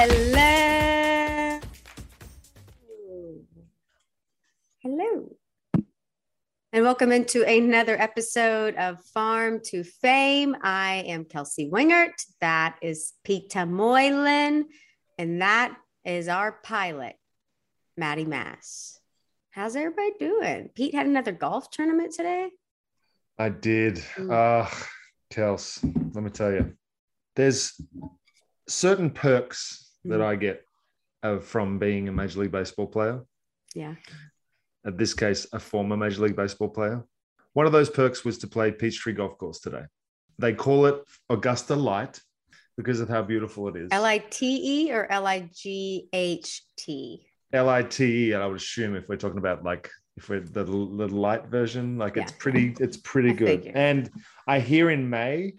Hello. Hello. And welcome into another episode of Farm to Fame. I am Kelsey Wingert. That is Peter Moylan. And that is our pilot, Maddie Mass. How's everybody doing? Pete had another golf tournament today. I did. Mm. Uh, Kels, let me tell you, there's certain perks that Mm. I get uh, from being a Major League Baseball player. Yeah. In this case, a former Major League Baseball player. One of those perks was to play Peachtree Golf Course today. They call it Augusta Light because of how beautiful it is. L I T E or L I G H T? L I T E, and I would assume if we're talking about like if we're the, the light version, like it's pretty, it's pretty I good. figured. And I hear in May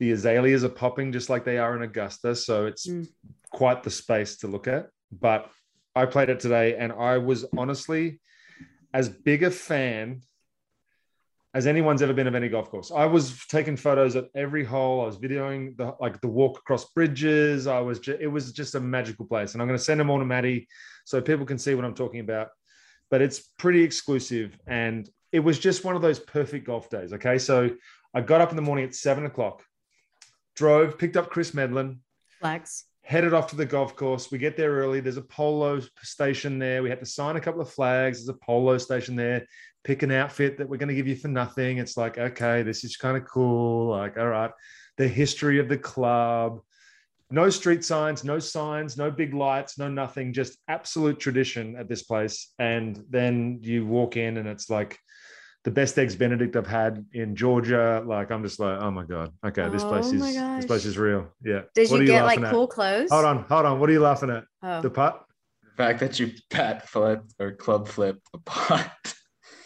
the azaleas are popping just like they are in Augusta, so it's Mm. Quite the space to look at. But I played it today, and I was honestly as big a fan as anyone's ever been of any golf course. I was taking photos at every hole. I was videoing the like the walk across bridges. I was ju- it was just a magical place, and I'm going to send them all to Maddie so people can see what I'm talking about. But it's pretty exclusive, and it was just one of those perfect golf days. Okay, so I got up in the morning at seven o'clock, drove, picked up Chris Medlin, Flex. Headed off to the golf course. We get there early. There's a polo station there. We had to sign a couple of flags. There's a polo station there. Pick an outfit that we're going to give you for nothing. It's like, okay, this is kind of cool. Like, all right. The history of the club. No street signs, no signs, no big lights, no nothing, just absolute tradition at this place. And then you walk in and it's like the best eggs Benedict I've had in Georgia. Like, I'm just like, oh my God. Okay, this place Oh is this place is real. Yeah. Did What you are get like at? cool clothes? Hold on, hold on. What are you laughing at? Oh. The putt? The fact that you pat flip or club flip a pot.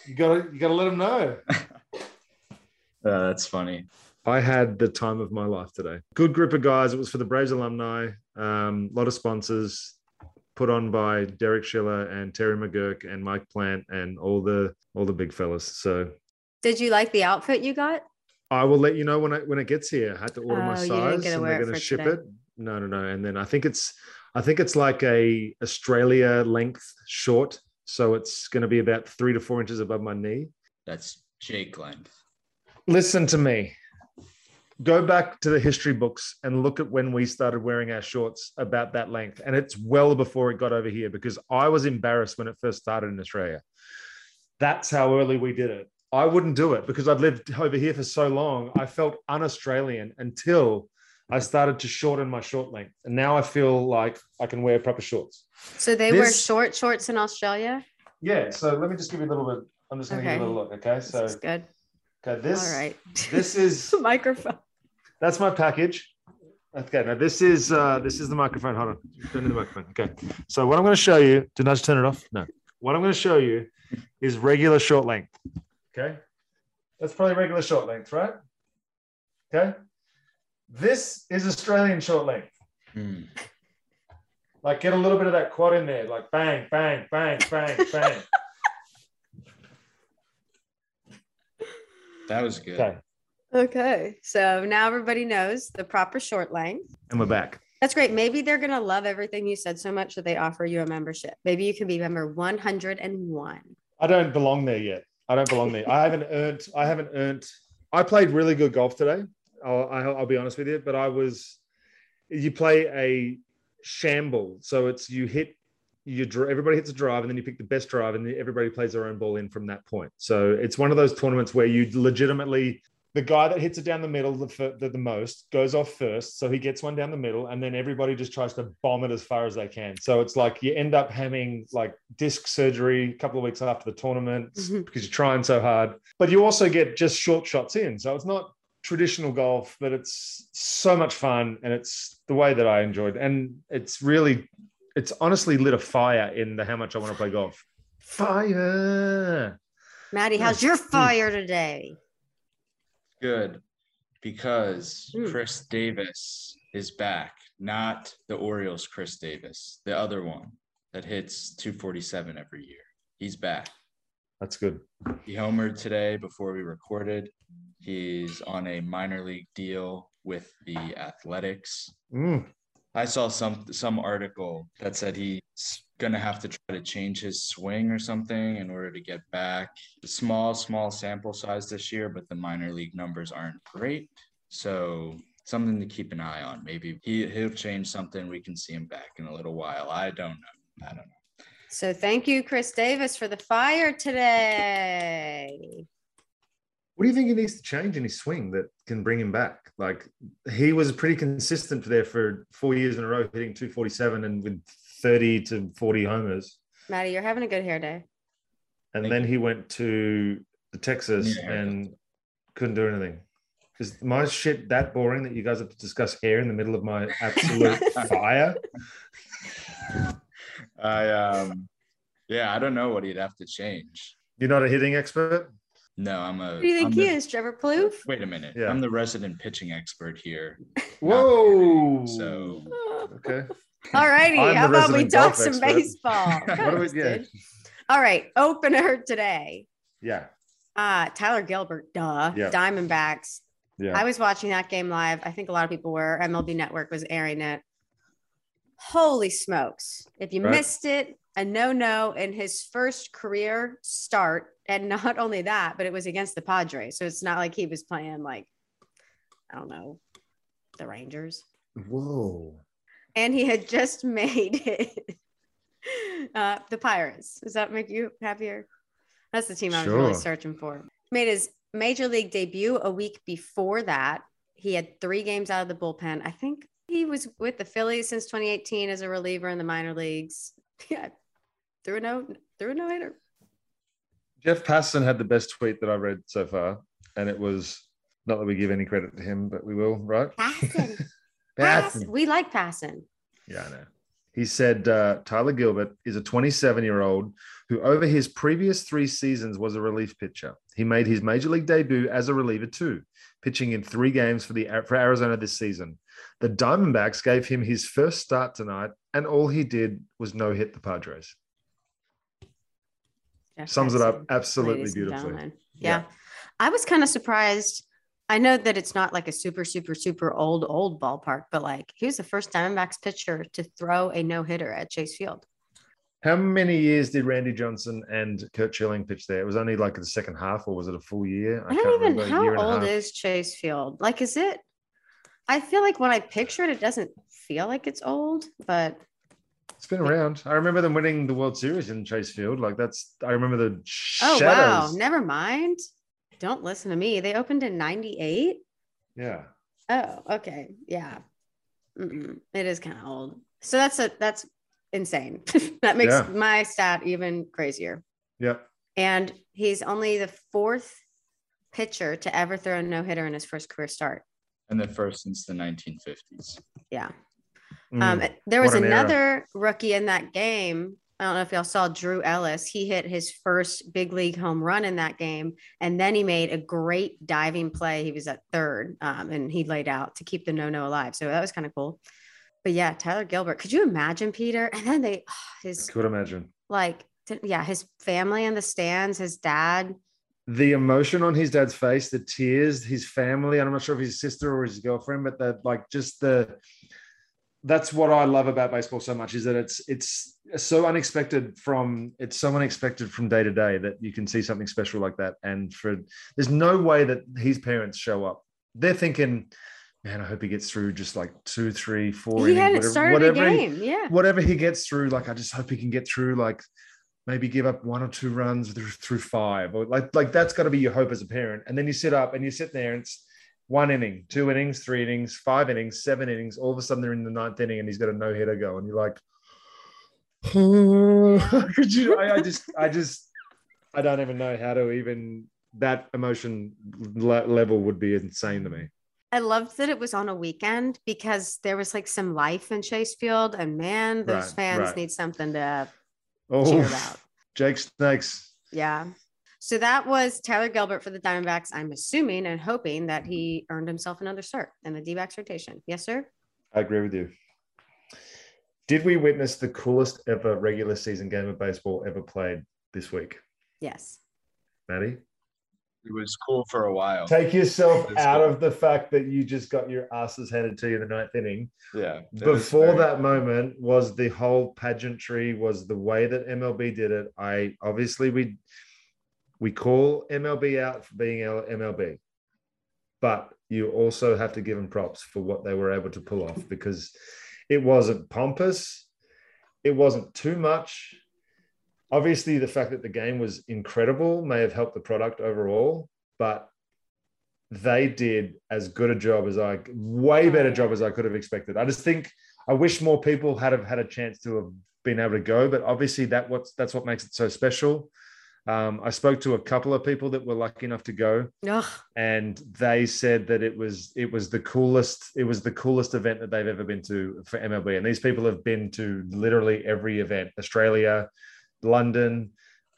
You gotta you gotta let them know. Uh, that's funny. I had the time of my life today. Good group of guys. It was for the Braves alumni. Um, a lot of sponsors put on by Derek Schiller and Terry McGuirk and Mike Plant and all the all the big fellas. So Did you like the outfit you got? I will let you know when it when it gets here. I had to order my Oh, you size didn't get to and they're gonna ship today. it. No, no, no. And then I think it's I think it's like a Australia length short. So it's gonna be about three to four inches above my knee. That's Jake length. listen to me. Go back to the history books and look at when we started wearing our shorts about that length. And it's well before it got over here because I was embarrassed when it first started in Australia. That's how early we did it. I wouldn't do it because I'd lived over here for so long. I felt un Australian until I started to shorten my short length. And now I feel like I can wear proper shorts. So they wear short shorts in Australia. Yeah. So let me just give you a little bit. I'm just going to give you a little look. Okay. This So, good. Okay, this, All right. this is the microphone. That's my package. Okay, now this is uh this is the microphone. Hold on, turn to the microphone. Okay, so what I'm going to show you. Did I just turn it off? No. What I'm going to show you is regular short length. Okay, that's probably regular short length, right? Okay, this is Australian short length. Hmm. Like get a little bit of that quad in there, like bang, bang, bang, bang, bang. That was good. Okay, Okay. So now everybody knows the proper short length. and we're back. That's great. Maybe they're going to love everything you said so much that they offer you a membership. Maybe you can be member 101. I don't belong there yet. I don't belong there. I haven't earned. I haven't earned. I played really good golf today. I'll, I'll, I'll be honest with you, but I was. You play a shamble, so it's you hit. You dr- everybody hits a drive, and then you pick the best drive, and everybody plays their own ball in from that point. So it's one of those tournaments where you legitimately the guy that hits it down the middle the, the, the most goes off first. So he gets one down the middle, and then everybody just tries to bomb it as far as they can. So it's like you end up having like disc surgery a couple of weeks after the tournament Mhm. because you're trying so hard. But you also get just short shots in. So it's not traditional golf, but it's so much fun. And it's the way that I enjoyed. And it's really, it's honestly lit a fire in the how much I want to play golf. Fire. Maddie, how's your fire today? Good. Because Hmm. Khris Davis is back, not the Orioles Chris Davis, the other one that hits 247 every year. He's back. That's good. He homered today before we recorded. He's on a minor league deal with the Athletics. Mm. I saw some some article that said he's gonna have to try to change his swing or something in order to get back. Small, small sample size this year, but the minor league numbers aren't great. So something to keep an eye on. Maybe he he'll change something. We can see him back in a little while. I don't know. I don't know. So thank you, Khris Davis, for the fire today. What do you think he needs to change in his swing that can bring him back? Like he was pretty consistent there for four years in a row, hitting 247 and with 30 to 40 homers. Maddie, you're having a good hair day. And Thank then he went to the Texas Yeah. and couldn't do anything. Is my shit that boring that you guys have to discuss hair in the middle of my absolute fire? I um yeah, I don't know what he'd have to change. You're not a hitting expert? No, I'm a Who do you think I'm he the- is, Trevor Plouffe? Wait a minute. Yeah. I'm the resident pitching expert here. Whoa. So okay. All righty. How about we talk some expert. baseball? What do we- Thanks, yeah. All right. Opener today. Yeah. Uh, Tyler Gilbert, duh. Yeah. Diamondbacks. Yeah. I was watching that game live. I think a lot of people were. MLB Network was airing it. Holy smokes. If you Right. missed it, a no no in his first career start. And not only that, but it was against the Padres. So it's not like he was playing like, I don't know, the Rangers. Whoa. And he had just made it. Uh, the Pirates. Does that make you happier? That's the team I was really searching for. Made his major league debut a week before that. He had three games out of the bullpen. I think he was with the Phillies since 2018 as a reliever in the minor leagues. Yeah, threw a no, threw a no hitter. Jeff Passan had the best tweet that I read so far, and it was not that we give any credit to him, but we will, right? Passan. Pass. Passan. We like passing. Yeah, I know. He said uh, Tyler Gilbert is a 27 year old who, over his previous three seasons, was a relief pitcher. He made his major league debut as a reliever too, pitching in three games for the for Arizona this season. The Diamondbacks gave him his first start tonight, and all he did was no hit the Padres. Jeff Sums it up absolutely ladies beautifully. Yeah. Yeah. I was kind of surprised. I know that it's not like a super, super, super old, old ballpark, but like he was the first Diamondbacks pitcher to throw a no hitter at Chase Field. How many years did Randy Johnson and Curt Schilling pitch there? It was only like the second half, or was it a full year? I, don't even, a how year and a old is Chase Field? Like, is it? I feel like when I picture it, it doesn't feel like it's old, but It's been around. I remember them winning the World Series in Chase Field. Like that's. I remember the oh, wow. Never mind. Don't listen to me. They opened in 98. Yeah. Oh, okay. Yeah. Mm-mm. It is kind of old. So that's a that's insane. that makes Yeah. my stat even crazier. Yep. And he's only the fourth pitcher to ever throw a no hitter in his first career start. and the first since the 1950s. Yeah. Mm. Um, there was another rookie in that game. I don't know if y'all saw Drew Ellis. He hit his first big league home run in that game, and then he made a great diving play. He was at third, um, and he laid out to keep the no no alive. So that was kind of cool. But yeah, Tyler Gilbert. Could you imagine Peter? And then they his Could imagine like yeah, his family in the stands, his dad. the emotion on his dad's face, the tears, his family. and I'm not sure if his sister or his girlfriend, but the like just the. That's what I love about baseball so much is that it's it's so unexpected from it's so unexpected from day to day that you can see something special like that. And for there's no way that his parents show up. They're thinking, man, I hope he gets through just like two, three, four. he innings, hadn't whatever- whatever a he- yeah. whatever he gets through, like I just hope he can get through, like maybe give up one or two runs through, through five, or like like that's got to be your hope as a parent. And then you sit up and you sit there, and it's one inning, two innings, three innings, five innings, seven innings. All of a sudden, they're in the ninth inning, and he's got a no hitter go, and you're like, could you? I, I just, I just, I don't even know how to even that emotion level would be insane to me. I loved that it was on a weekend because there was like some life in Chase Field, and man, those Right, fans right. need something to Oh, cheer about. Jake Snakes. Yeah. So that was Tyler Gilbert for the Diamondbacks. I'm assuming and hoping that he earned himself another start in the D-backs rotation. Yes, sir. I agree with you. Did we witness the coolest ever regular season game of baseball ever played this week, Yes. Maddie? it was cool for a while. Take yourself out cool. of the fact that you just got your asses handed to you the ninth inning. Yeah. Before very- that moment was the whole pageantry, was the way that MLB did it. I obviously we we call MLB out for being MLB, but you also have to give them props for what they were able to pull off because it wasn't pompous, it wasn't too much. Obviously, the fact that the game was incredible may have helped the product overall, but they did as good a job as I, way mm. better job as I could have expected. I just think I wish more people had have had a chance to have been able to go, but obviously that what's that's what makes it so special. Um, I spoke to a couple of people that were lucky enough to go, Ugh. and they said that it was it was the coolest it was the coolest event that they've ever been to for MLB. And these people have been to literally every event, Australia, London,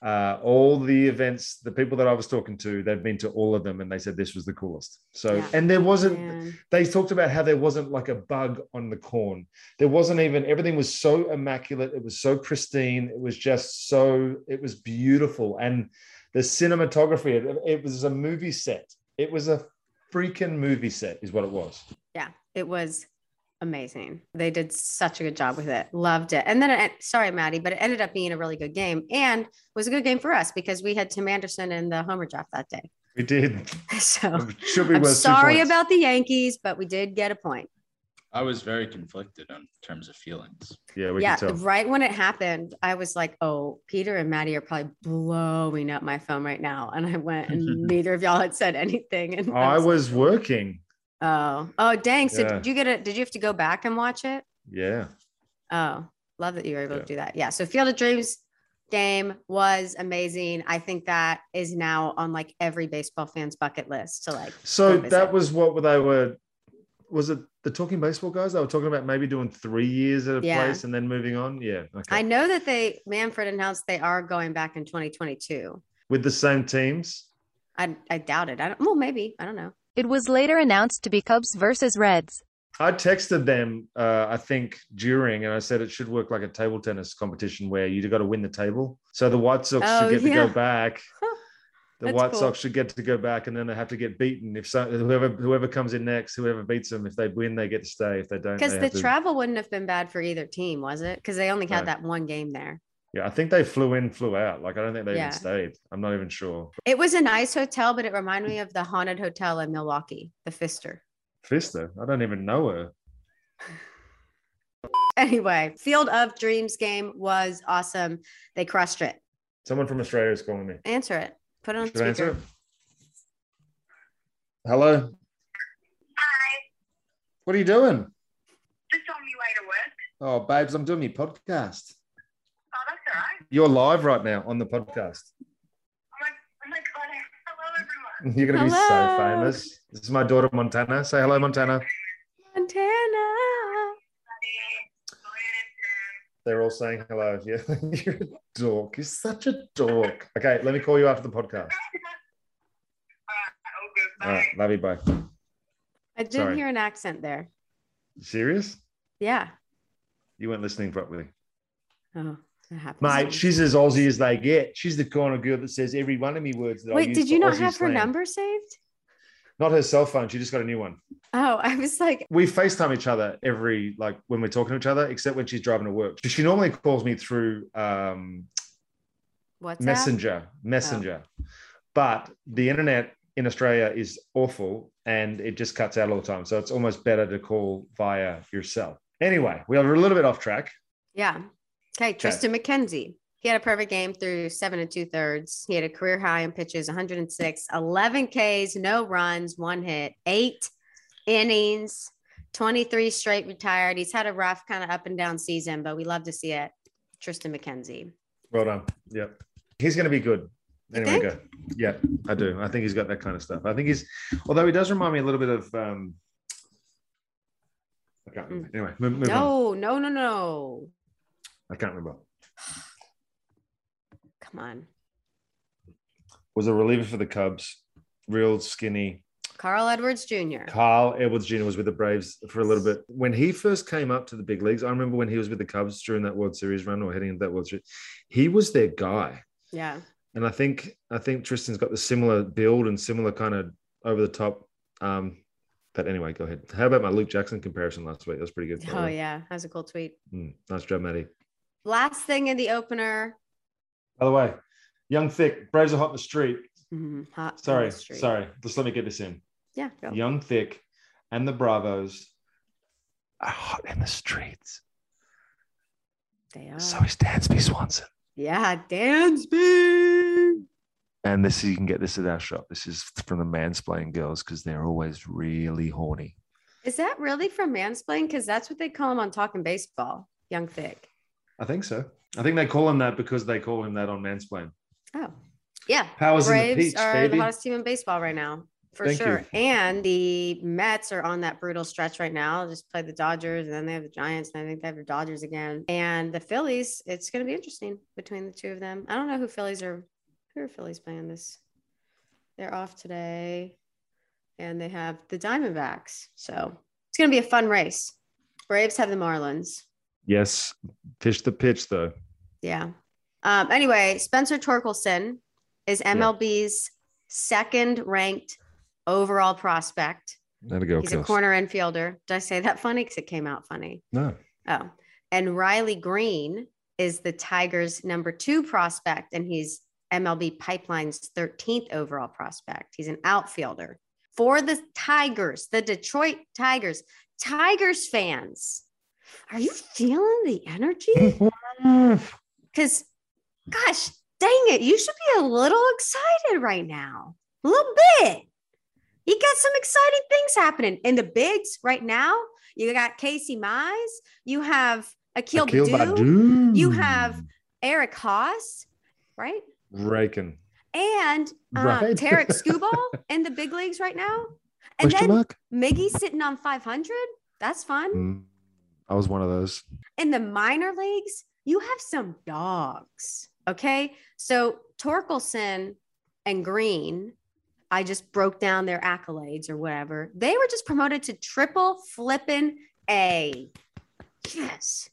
uh, all the events. The people that I was talking to, they've been to all of them, and they said this was the coolest. So, Yeah. and there wasn't Man. they talked about how there wasn't like a bug on the corn. There wasn't even everything was so immaculate. It was so pristine. It was just so it was beautiful. And the cinematography, it, it was a movie set. It was a freaking movie set, is what it was. Yeah, it was amazing. They did such a good job with it. Loved it. And then, it, sorry, Maddie, but it ended up being a really good game and was a good game for us because we had Tim Anderson in the homer draft that day. We did. So It should be I'm sorry about the Yankees, but we did get a point. I was very conflicted on terms of feelings. Yeah, we yeah, can tell. right when it happened, I was like, "Oh, Peter and Maddie are probably blowing up my phone right now." And I went, and neither of y'all had said anything. And I was working. Oh, oh, dang! So Yeah. did you get it? Did you have to go back and watch it? Yeah. Oh, love that you were able Yeah. to do that. Yeah. So Field of Dreams game was amazing. I think that is now on like every baseball fan's bucket list to like. So that was what they were. Was it the Talking Baseball guys? They were talking about maybe doing three years at a Yeah. place and then moving on. Yeah. Okay. I know that they Manfred announced they are going back in 2022. With the same teams. I I doubt it. I don't. Well, maybe I don't know. It was later announced to be Cubs versus Reds. I texted them, uh, I think during, and I said it should work like a table tennis competition where you got to win the table. So the White Sox Oh, should get to go back. The That's White cool. Sox should get to go back, and then they have to get beaten. If so, whoever whoever comes in next, whoever beats them, if they win, they get to stay. If they don't, Because the to- travel wouldn't have been bad for either team, was it? Because they only had No. that one game there. Yeah, I think they flew in, flew out. Like I don't think they Yeah. even stayed. I'm not even sure. It was a nice hotel, but it reminded me of the haunted hotel in Milwaukee, the Pfister. Fister, I don't even know her. Anyway, Field of Dreams game was awesome. They crushed it. Someone from Australia is calling me. Answer it. Put it on Should I answer speaker. it? Hello. Hi, What are you doing? just on my way to work. Oh, babes, I'm doing my podcast. Oh, that's all right. You're live right now on the podcast. Oh my, oh my god, hello everyone. You're going to be so famous. This is my daughter, Montana. Say hello, Montana. Montana. They're all saying hello. Yeah, you're a dork. You're such a dork. Okay, let me call you after the podcast. Oh, good. All right, love you. Bye. I did Sorry. hear an accent there. Serious? Yeah. You weren't listening properly. Oh, that happens. Mate, she's as Aussie as they get. She's the kind of girl that says every one of me words that I Wait, use did you not Aussie have her slang. number saved? Not her cell phone. She just got a new one. Oh, I was like, we FaceTime each other every like when we're talking to each other, except when she's driving to work. She normally calls me through um, what's Messenger, Messenger. But the internet in Australia is awful and it just cuts out all the time. So it's almost better to call via yourself. Anyway, we are a little bit off track. Yeah. Okay, Triston McKenzie. He had a perfect game through seven and two thirds. He had a career high in pitches, 106, 11 Ks, no runs, one hit, eight innings, 23 straight retired. He's had a rough kind of up and down season, but we love to see it. Triston McKenzie. Well done. Yep. He's going to be good. Anyway, go. Yeah, I do. I think he's got that kind of stuff. I think he's, although he does remind me a little bit of, um, I can't remember. Anyway, move, move on. No, no, no, no. I can't remember. Come on. was a reliever for the Cubs, real skinny. Carl Edwards Jr. Carl Edwards Jr. was with the Braves for a little bit. When he first came up to the big leagues, I remember when he was with the Cubs during that World Series run or heading into that World Series, he was their guy. Yeah. and I think I think Triston's got the similar build and similar kind of over the top. Um, but anyway, go ahead. How about my Luke Jackson comparison last week? That was pretty good. Oh yeah. That was a cool tweet. Mm, nice job, Maddie. Last thing in the opener. By the way, Young Thick, Braves are hot in the street. Mhm, hot Sorry, the street. sorry. Just let me get this in. Yeah. Go. Young Thick and the Bravos are hot in the streets. They are. So is Dansby Swanson. Yeah, Dansby. And this you can get this at our shop. This is from the mansplaining girls because they're always really horny. Is that really from mansplain? Because that's what they call him on Talking Baseball. Young Thick. I think so. I think they call him that because they call him that on mansplain. Oh, yeah. Powers the Braves peach, are baby. the hottest team in baseball right now, for Thank sure. you. And the Mets are on that brutal stretch right now. Just played the Dodgers, and then they have the Giants, and I think they have the Dodgers again. And the Phillies, it's going to be interesting between the two of them. I don't know who Phillies are. Who are Phillies playing this? They're off today, and they have the Diamondbacks. So it's going to be a fun race. Braves have the Marlins. Yes. Pitch the pitch though. Yeah. Um, anyway, Spencer Torkelson is MLB's second ranked overall prospect. That'll go. He's a corner infielder. Did I say that funny? Because it came out funny. No. Oh, and Riley Greene is the Tigers' number two prospect, and he's MLB Pipeline's 13th overall prospect. He's an outfielder for the Tigers, the Detroit Tigers. Tigers fans, are you feeling the energy? Because, gosh, dang it, you should be a little excited right now. A little bit. You got some exciting things happening in the bigs right now. You got Casey Mize. You have Akil, Akil Baddoo. Baddoo. You have Eric Haase, right? Raking. And um, Right. Tarik Skubal in the big leagues right now. And Question then mark? Miggy's sitting on 500. That's fun. Mm, I was one of those. in the minor leagues, you have some dogs. Okay. So Torkelson and Greene, I just broke down their accolades or whatever. They were just promoted to triple flipping A. Yes.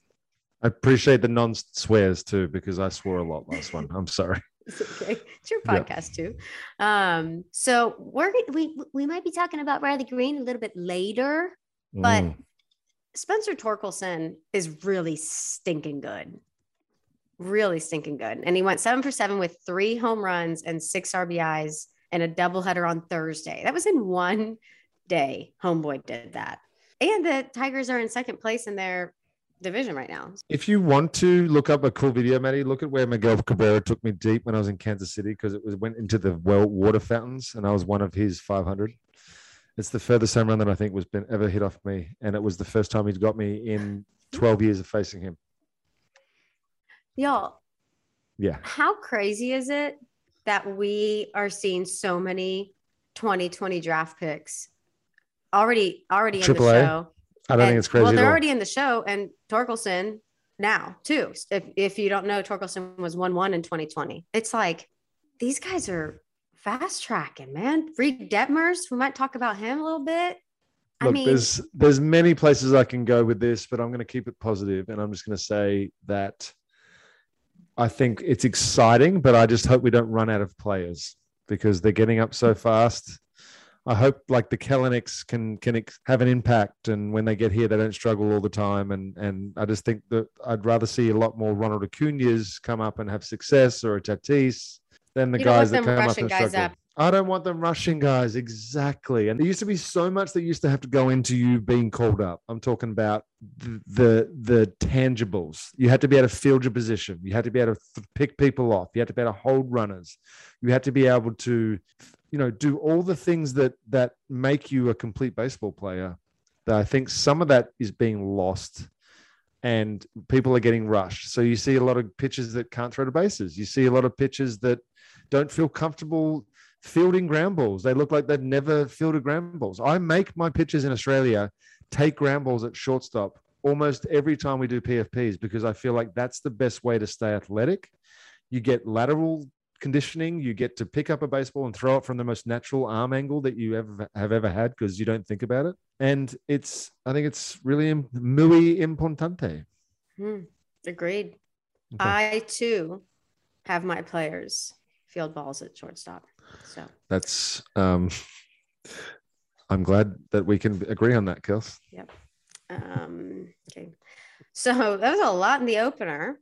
I appreciate the non swears too because I swore a lot last one. I'm sorry. It's okay. It's your Yeah. podcast too. Um, so we're we we might be talking about Riley Greene a little bit later, but Mm. Spencer Torkelson is really stinking good. Really stinking good. And he went seven for seven with three home runs and six RBIs and a doubleheader on Thursday. That was in one day. Homeboy did that. And the Tigers are in second place in their division right now. If you want to look up a cool video, Maddie, look at where Miguel Cabrera took me deep when I was in Kansas City because it was went into the well water fountains and I was one of his 500. It's the furthest home run that I think was been ever hit off me, and it was the first time he'd got me in 12 years of facing him. Y'all, Yeah, how crazy is it that we are seeing so many 2020 draft picks already already in the A? show? I don't And- think it's crazy. Well, they're already in the show, and Torkelson now too. If if you don't know, Torkelson was one one in 2020. It's like these guys are fast tracking, man. Reid Detmers, we might talk about him a little bit. I Look, mean, there's there's many places I can go with this, but I'm going to keep it positive, and I'm just going to say that I think it's exciting, but I just hope we don't run out of players because they're getting up so fast. I hope like the Kelenics can can ex- have an impact, and when they get here, they don't struggle all the time. And and I just think that I'd rather see a lot more Ronald Acuna's come up and have success, or a Tatis, than the You guys that come up and guys up. I don't want them rushing guys exactly. And there used to be so much that used to have to go into you being called up. I'm talking about the the, the tangibles. You had to be able to field your position. You had to be able to pick people off. You had to be able to hold runners. You had to be able to, you know, do all the things that that make you a complete baseball player. That I think some of that is being lost. And people are getting rushed. So you see a lot of pitchers that can't throw to bases. You see a lot of pitchers that don't feel comfortable fielding ground balls. They look like they've never fielded ground balls. I make my pitchers in Australia take ground balls at shortstop almost every time we do PFPs because I feel like that's the best way to stay athletic. You get lateral conditioning, you get to pick up a baseball and throw it from the most natural arm angle that you ever have ever had because you don't think about it. And it's I think it's really muy importante. Hmm, agreed. Okay. I too have my players field balls at shortstop. So That's um I'm glad that we can agree on that, Kels. Yep. Um okay. So that was a lot in the opener.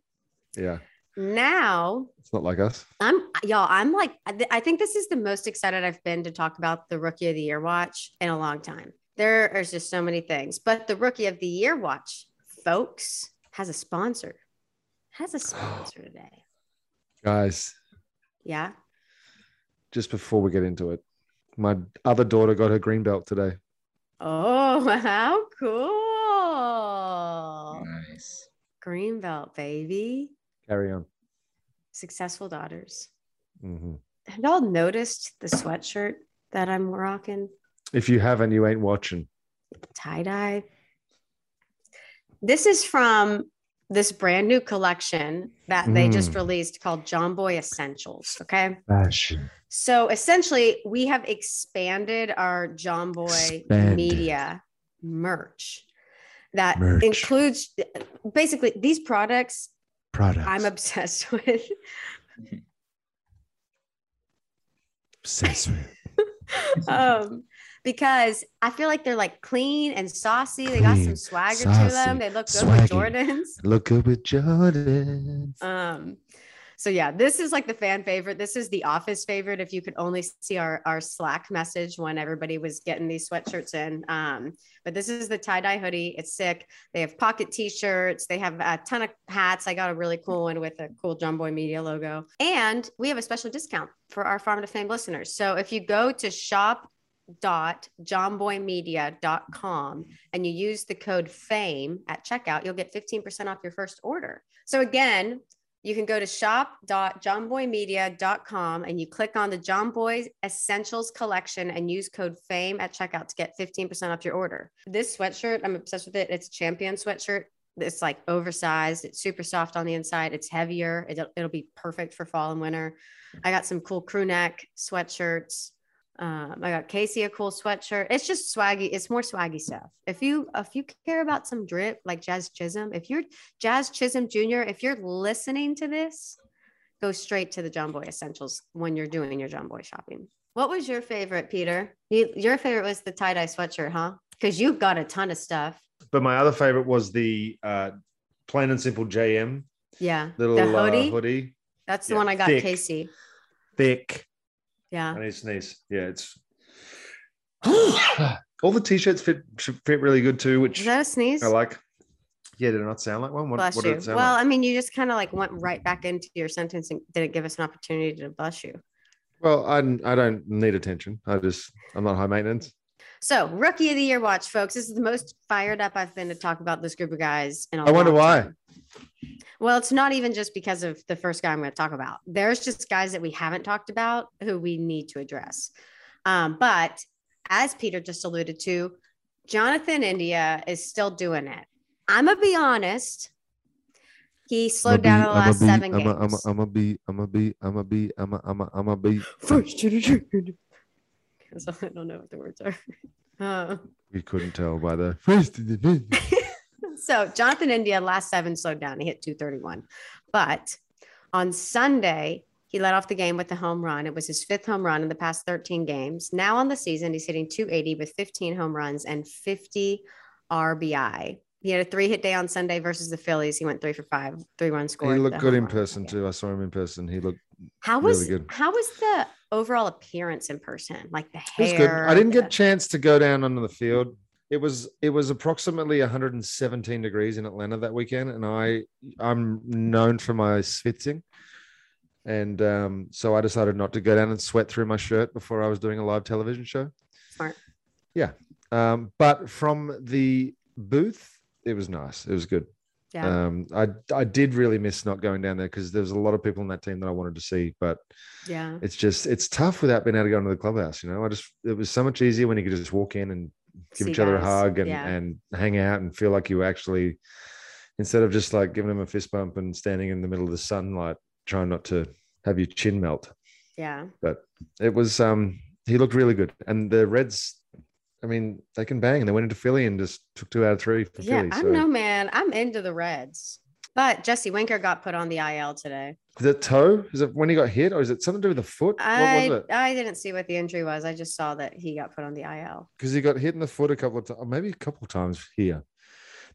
Yeah. Now It's not like us. I'm y'all. I'm like, I I think this is the most excited I've been to talk about the rookie of the year watch in a long time. There are just so many things, but the rookie of the year watch, folks, has a sponsor. Has a sponsor today. Guys, Yeah. just before we get into it, my other daughter got her green belt today. Oh, how cool! Nice. Green belt, baby. Carry on. Successful daughters. Mm-hmm. Have y'all noticed the sweatshirt that I'm rocking? If you haven't, you ain't watching. tie dye. This is from this brand new collection that they just Mm. released called Jomboy Essentials. Okay. Fashion. So essentially, we have expanded our Jomboy media merch that Merch. includes basically these products Products. I'm obsessed with. obsessed with. um, because I feel like they're like clean and saucy. They got some Clean, swagger to them. They look good swaggy. with Jordans. Look good with Jordans. Um, so yeah, this is like the fan favorite. This is the office favorite. If you could only see our, our Slack message when everybody was getting these sweatshirts in. Um, but this is the tie-dye hoodie. It's sick. They have pocket t-shirts. They have a ton of hats. I got a really cool one with a cool Jomboy Media logo. And we have a special discount for our Farm to Fame listeners. So if you go to shop dot jomboymedia.com and you use the code fame at checkout you'll get 15% off your first order so again you can go to shop.jomboymedia.com and you click on the Jomboy Essentials collection and use code FAME at checkout to get 15% off your order. This sweatshirt, I'm obsessed with it. It's a champion sweatshirt. It's like oversized. It's super soft on the inside. It's heavier. It'll, it'll be perfect for fall and winter. I got some cool crew neck sweatshirts. Um, I got Casey a cool sweatshirt. It's just swaggy. It's more swaggy stuff. If you if you care about some drip like Jazz Chisholm, if you're Jazz Chisholm Jr., if you're listening to this, go straight to the Jomboy Essentials when you're doing your Jomboy shopping. What was your favorite, Peter? You, your favorite was the tie dye sweatshirt, huh? Because you've got a ton of stuff. But my other favorite was the uh, plain and simple JM Yeah, little the uh, hoodie. hoodie, That's the yeah, one I got, thick. Casey. thick. Yeah, I need to sneeze. Yeah, it's all the t-shirts fit fit really good too, is which that a sneeze? I like. Yeah, did it not sound like one? What, Bless what you. did it sound Well, like? I mean, you just kind of like went right back into your sentence and didn't give us an opportunity to bless you. Well, I, I don't need attention. I just, I'm not high maintenance. So, rookie of the year watch, folks. This is the most fired up I've been to talk about this group of guys. And I wonder why. Well, it's not even just because of the first guy I'm going to talk about. There's just guys that we haven't talked about who we need to address. Um, but as Peter just alluded to, Jonathan India is still doing it. I'm gonna be honest. He slowed down in the last seven I'm games. a, I'm a be, I'm a be, I'm a be, I'm a, I'm a, I'm be. First to the trigger. So I don't know what the words are. Uh, We couldn't tell by the first. so Jonathan India last seven slowed down. He hit 231. But on Sunday, he led off the game with a home run. It was his fifth home run in the past 13 games. Now on the season, he's hitting 280 with 15 home runs and 50 RBI. He had a three hit day on Sunday versus the Phillies. He went three for five, three runs He looked good in person too. I saw him in person. He looked. How really was good. how was the overall appearance in person? Like the It was hair. good. I didn't the- get a chance to go down onto the field. It was it was approximately 117 degrees in Atlanta that weekend, and I I'm known for my schwitzing, and um, so I decided not to go down and sweat through my shirt before I was doing a live television show. Smart. Yeah, um, but from the booth, it was nice. It was good. Yeah. Um, I I did really miss not going down there because there was a lot of people in that team that I wanted to see, but yeah. it's just it's tough without being able to go into the clubhouse. You know, I just it was so much easier when you could just walk in and give See each other a hug and Yeah. and hang out and feel like you actually instead of just like giving them a fist bump and standing in the middle of the sunlight trying not to have your chin melt. Yeah. But it was um he looked really good and the Reds. I mean, they can bang. They went into Philly and just took two out of three for Yeah. Philly. I So know, man. I'm into the Reds. But Jesse Winker got put on the IL today. Is it toe? Is it when he got hit, or is it something to do with the foot? what I was it? I didn't see what the injury was. I just saw that he got put on the IL. Because he got hit in the foot a couple of times, maybe a couple of times here.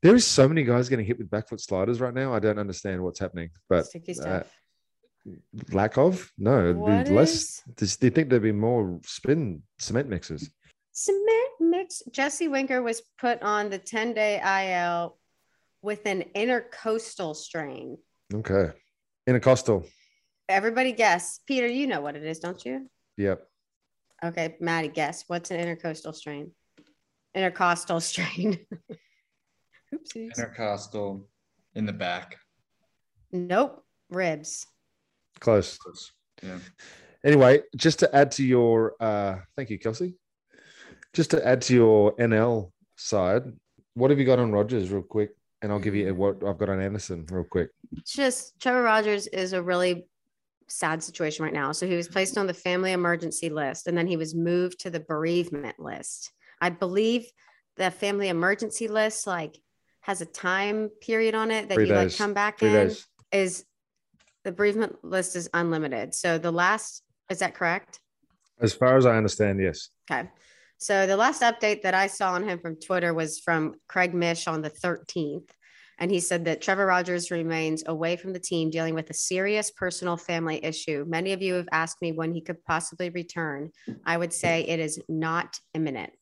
There is so many guys getting hit with back foot sliders right now. I don't understand what's happening, but Sticky uh, lack of no, less. is- Do you think there'd be more spin cement mixers? Cement mix. Jesse Winker was put on the 10 day IL with an intercostal strain. Okay, intercostal. Everybody guess. Peter, you know what it is, don't you? Yep. Okay, Maddie, guess. What's an intercostal strain? Intercostal strain. Oopsies. Intercostal in the back. Nope. Ribs. Close. Yeah. Anyway, just to add to your, uh, thank you, Kelsey. Just to add to your NL side, what have you got on Rogers, real quick? And I'll give you what I've got on Anderson, real quick. It's just Trevor Rogers is a really sad situation right now. So he was placed on the family emergency list and then he was moved to the bereavement list. I believe the family emergency list like has a time period on it that Three you like come back Three in days. is the bereavement list is unlimited. So the last is that correct? As far as I understand, yes. Okay. So the last update that I saw on him from Twitter was from Craig Mish on the 13th. And he said that Trevor Rogers remains away from the team dealing with a serious personal family issue. Many of you have asked me when he could possibly return. I would say it is not imminent.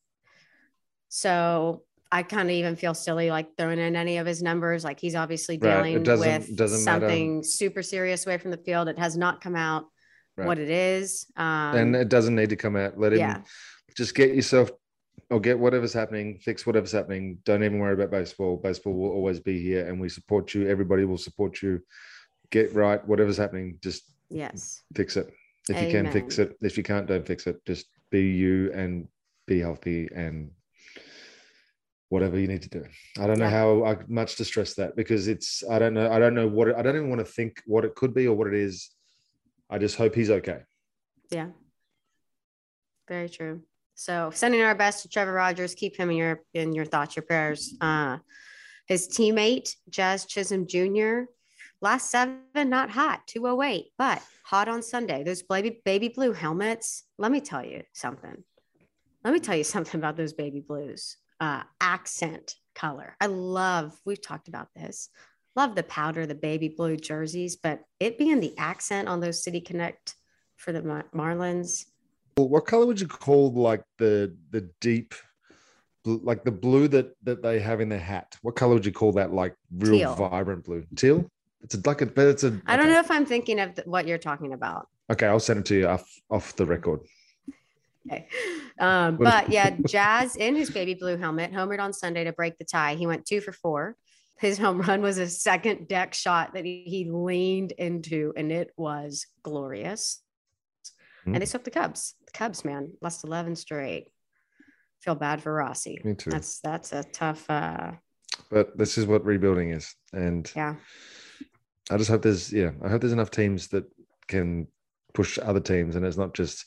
So I kind of even feel silly like throwing in any of his numbers. Like he's obviously Right. Dealing doesn't- with doesn't matter. something super serious away from the field. It has not come out Right. what it is. Um, and it doesn't need to come out. Let him yeah. Just get yourself or get whatever's happening, fix whatever's happening. Don't even worry about baseball. Baseball will always be here and we support you. Everybody will support you. Get right, whatever's happening, just Yes. fix it. If you can fix it. If you can't, don't fix it. Just be you and be healthy and whatever you need to do. I don't know how I, much to stress that because it's I don't know I don't know what it, I don't even want to think what it could be or what it is. I just hope he's okay. Yeah. Very true. So sending our best to Trevor Rogers. Keep him in your in your thoughts, your prayers. Uh his teammate, Jazz Chisholm Jr. Last seven, not hot, 208, but hot on Sunday. Those baby baby blue helmets. Let me tell you something. Let me tell you something about those baby blues. Uh accent color. I love, we've talked about this. Love the powder, the baby blue jerseys, but it being the accent on those City Connect for the Mar- Marlins. What color would you call like the the deep like the blue that that they have in their hat? What color would you call that like real Teal. vibrant blue? Teal? It's a, like a but it's a I don't okay. know if I'm thinking of what you're talking about. Okay, I'll send it to you off off the record. Okay. Um, but yeah, Jazz in his baby blue helmet homered on Sunday to break the tie. He went two for four. His home run was a second deck shot that he, he leaned into, and it was glorious. And they swept the Cubs. Cubs, man, lost 11 straight. Feel bad for Rossi. Me too. That's that's a tough. uh But this is what rebuilding is. And Yeah. I just hope there's yeah, I hope there's enough teams that can push other teams and it's not just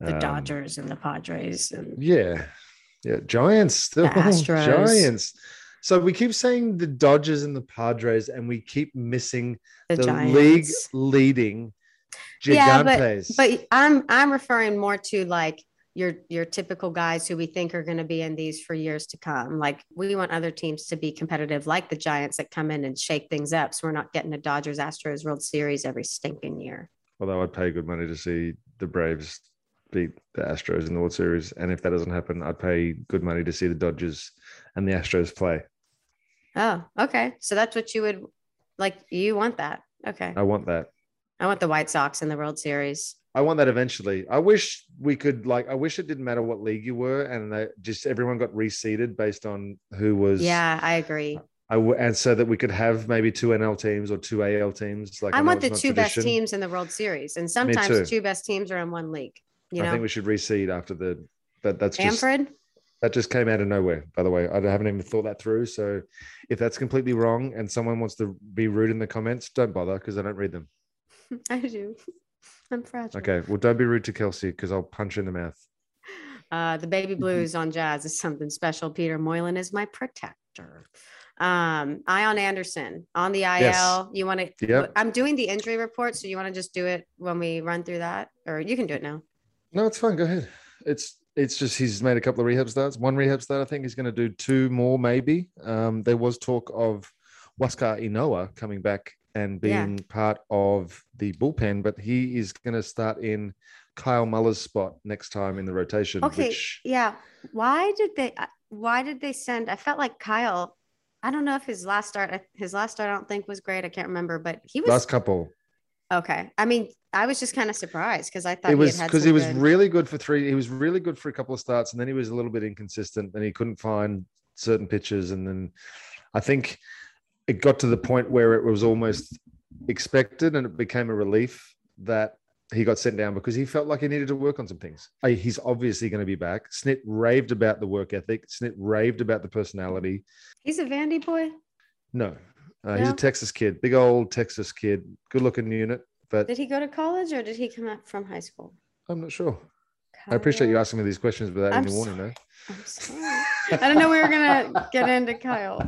The um, Dodgers and the Padres and Yeah. Yeah. Giants still Astros. giants. So we keep saying the Dodgers and the Padres, and we keep missing the, the, league leading Yeah, but- But I'm I'm referring more to like your your typical guys who we think are going to be in these for years to come. Like we want other teams to be competitive, like the Giants that come in and shake things up. So we're not getting a Dodgers Astros World Series every stinking year. Although I'd pay good money to see the Braves beat the Astros in the World Series, and if that doesn't happen, I'd pay good money to see the Dodgers and the Astros play. Oh, okay. So that's what you would like. You want that? Okay. I want that. I want the White Sox in the World Series. I want that eventually. I wish we could like. I wish it didn't matter what league you were, and that just everyone got reseeded based on who was. Yeah, I agree. I w- and so that we could have maybe two NL teams or two AL teams. Like I know want the two not best teams in the World Series, and sometimes two best teams are in one league. You know, I know, think we should reseed after the. But that's just Amfred. that just came out of nowhere. By the way, I haven't even thought that through. So if that's completely wrong and someone wants to be rude in the comments, don't bother because I don't read them. I do. I'm fragile. Okay, well, don't be rude to Kelsey because I'll punch in the mouth. Uh, the baby blues on jazz is something special. Peter Moylan is my protector. Um, Ian Anderson on the IL. Yes. You want to? Yep. I'm doing the injury report, so you want to just do it when we run through that, or you can do it now. No, it's fine. Go ahead. It's it's just he's made a couple of rehab starts. One rehab start, I think he's going to do two more, maybe. Um, there was talk of Huascar Ynoa coming back and Yeah. being part of the bullpen, but he is going to start in Kyle Muller's spot next time in the rotation. Okay, Which, yeah. Why did they? uh, Why did they send? I felt like Kyle. I don't know if his last start, his last start, I don't think was great. I can't remember, but he was last couple, okay. I mean, I was just kind of surprised because I thought it was he had because some he was good- really good for three. He was really good for a couple of starts, and then he was a little bit inconsistent, and he couldn't find certain pitches. And then I think it got to the point where it was almost expected, and it became a relief that he got sent down because he felt like he needed to work on some things. He's obviously going to be back. Snit raved about the work ethic. Snit raved about the personality. He's a Vandy boy. No, uh, he's a Texas kid, big old Texas kid, good looking unit, but Did he go to college or did he come up from high school? I'm not sure. I appreciate you asking me these questions without I'm any warning, though. I'm sorry. I don't know we were gonna get into Kyle.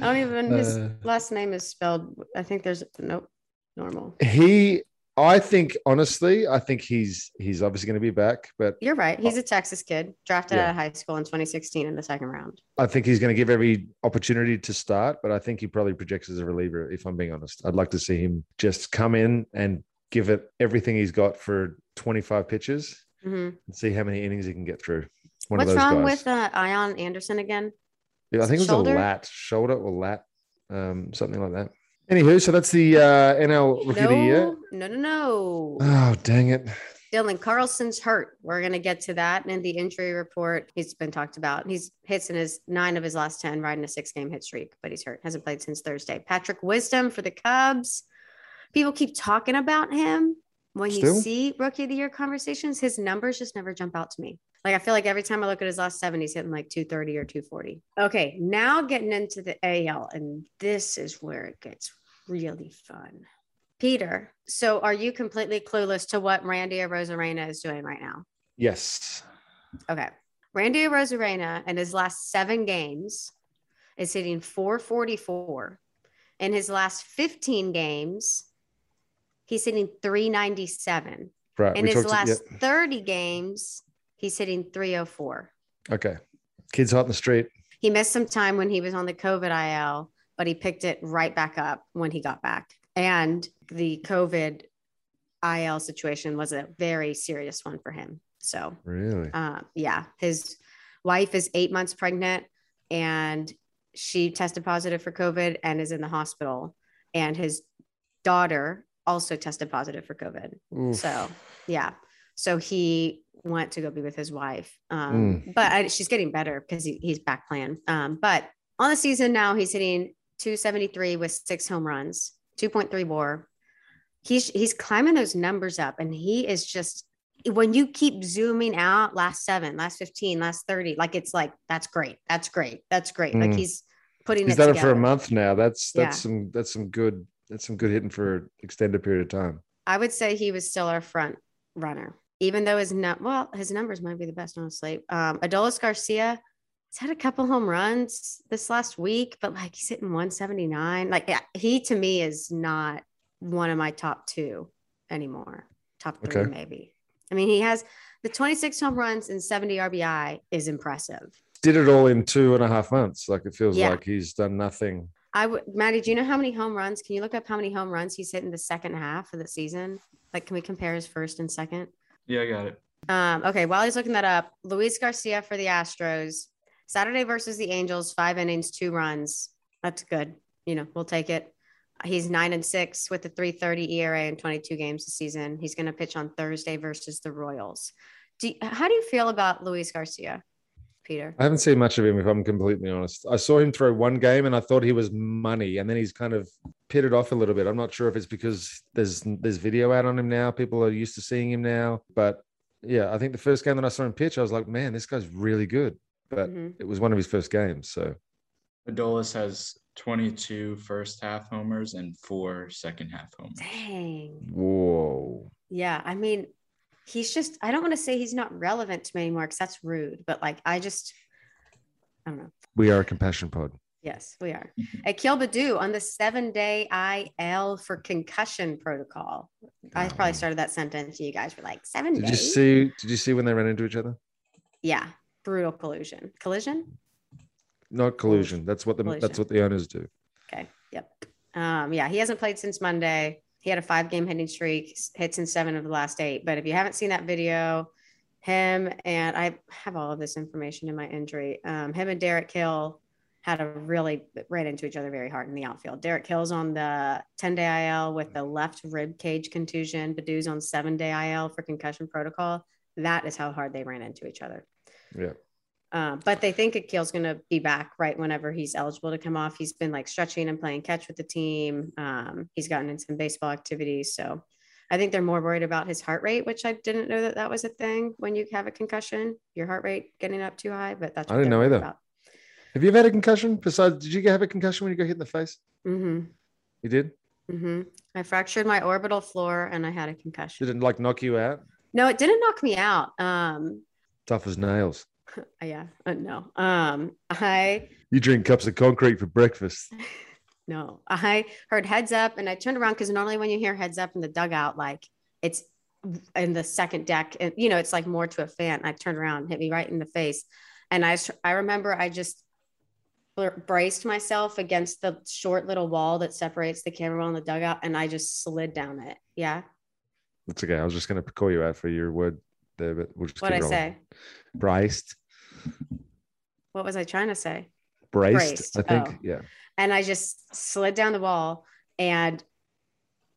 I don't even. His Uh, last name is spelled. I think there's nope. Normal. He, I think, honestly, I think he's he's obviously going to be back, but You're right. He's a Texas kid, drafted Yeah. out of high school in 2016 in the second round. I think he's going to give every opportunity to start. But I think he probably projects as a reliever. If I'm being honest, I'd like to see him just come in and give it everything he's got for 25 pitches Mhm. and see how many innings he can get through. What's wrong guys. with uh, Ian Anderson again? Yeah, I think it was shoulder? a lat, shoulder or lat, um, something like that. Anywho, so that's the uh, NL Rookie of the Year. No, no, no, no. Oh, dang it. Dylan Carlson's hurt. We're gonna get to that in the injury report. He's been talked about. He's hits in his nine of his last ten, riding a six-game hit streak, but he's hurt. Hasn't played since Thursday. Patrick Wisdom for the Cubs. People keep talking about him. When Still? you see rookie of the year conversations, his numbers just never jump out to me. Like I feel like every time I look at his last seven, he's hitting like 230 or 240. Okay, now getting into the AL, and this is where it gets really fun. Peter, so are you completely clueless to what Randy Arozarena is doing right now? Yes. Okay. Randy Arozarena in his last seven games is hitting 444. In his last 15 games, he's hitting 397. Right. In we his last yeah. 30 games, he's hitting 304. Okay. Kids hot in the street. He missed some time when he was on the COVID IL, but he picked it right back up when he got back. And the COVID IL situation was a very serious one for him. So, Really? uh, yeah, his wife is eight months pregnant and she tested positive for COVID and is in the hospital. And his daughter also tested positive for COVID. Oof. So yeah, so he went to go be with his wife. Um, But I, she's getting better because he, he's back playing. Um, but on the season now, he's hitting 273 with six home runs, 2.3 WAR. He's he's climbing those numbers up, and he is just when you keep zooming out, last seven, last 15, last 30, like it's like that's great, that's great, that's great. Like Mm. he's putting He's it done it together. for a month now. That's that's Yeah. some that's some good that's some good hitting for extended period of time. I would say he was still our front runner, even though his nut well, his numbers might be the best on honestly. Um, Adolis Garcia, has had a couple home runs this last week, but like he's hitting 179. Like he to me is not one of my top two anymore. Top three, Okay. maybe. I mean, he has the 26 home runs and 70 RBI is impressive. Did it all in two and a half months. Like it feels Yeah. like he's done nothing. I would, Maddie, do you know how many home runs? Can you look up how many home runs he's hit in the second half of the season? Like, can we compare his first and second? Yeah, I got it. Um, okay, while he's looking that up, Luis Garcia for the Astros, Saturday versus the Angels, five innings, two runs. That's good. You know, we'll take it. He's nine and six with a 330 ERA in 22 games this season. He's going to pitch on Thursday versus the Royals. Do you- how do you feel about Luis Garcia, Peter? I haven't seen much of him, if I'm completely honest. I saw him throw one game and I thought he was money, and then he's kind of pitted off a little bit. I'm not sure if it's because there's there's video out on him now. People are used to seeing him now. But yeah, I think the first game that I saw him pitch, I was like, man, this guy's really good. But Mhm. it was one of his first games. So Adolis has 22 first half homers and four second half homers. Dang. whoa. Yeah, I mean, he's just, I don't want to say he's not relevant to me anymore because that's rude, but like, I just, I don't know. We are a compassion pod. Yes, we are. Akil Baddoo on the seven day IL for concussion protocol. I probably started that sentence. You guys were like, seven Did you see? Did you see when they ran into each other? Yeah, brutal collusion. Collision? Not collusion. That's what the Collusion. that's what the owners do. Okay. Yep. Um, yeah, he hasn't played since Monday. He had a five game hitting streak, hits in seven of the last eight. But if you haven't seen that video, him and I have all of this information in my injury. Um, him and Derek Hill had a really ran into each other very hard in the outfield. Derek Hill's on the 10 day IL with the left rib cage contusion. Baddoo's on seven day IL for concussion protocol. That is how hard they ran into each other. Yeah. Um, but they think Akil's going to be back right whenever he's eligible to come off. He's been like stretching and playing catch with the team. Um, he's gotten in some baseball activities. So I think they're more worried about his heart rate, which I didn't know that that was a thing when you have a concussion, your heart rate getting up too high. But that's I didn't know either. About. Have you ever had a concussion? Besides, did you have a concussion when you got hit in the face? hmm You did. hmm I fractured my orbital floor and I had a concussion. Did it like knock you out? No, it didn't knock me out. Um, Tough as nails. yeah, uh, no. Um, I You drink cups of concrete for breakfast. No, I heard heads up and I turned around because normally when you hear heads up in the dugout, like it's in the second deck, and you know, it's like more to a fan. I turned around, hit me right in the face. And I I remember I just braced myself against the short little wall that separates the camera and the dugout, and I just slid down it. Yeah. That's okay. I was just going to call you out for your word there, but we'll just What I rolling. say? Braced. What was I trying to say? Braced, Braced, I think. oh. Yeah. and I just slid down the wall and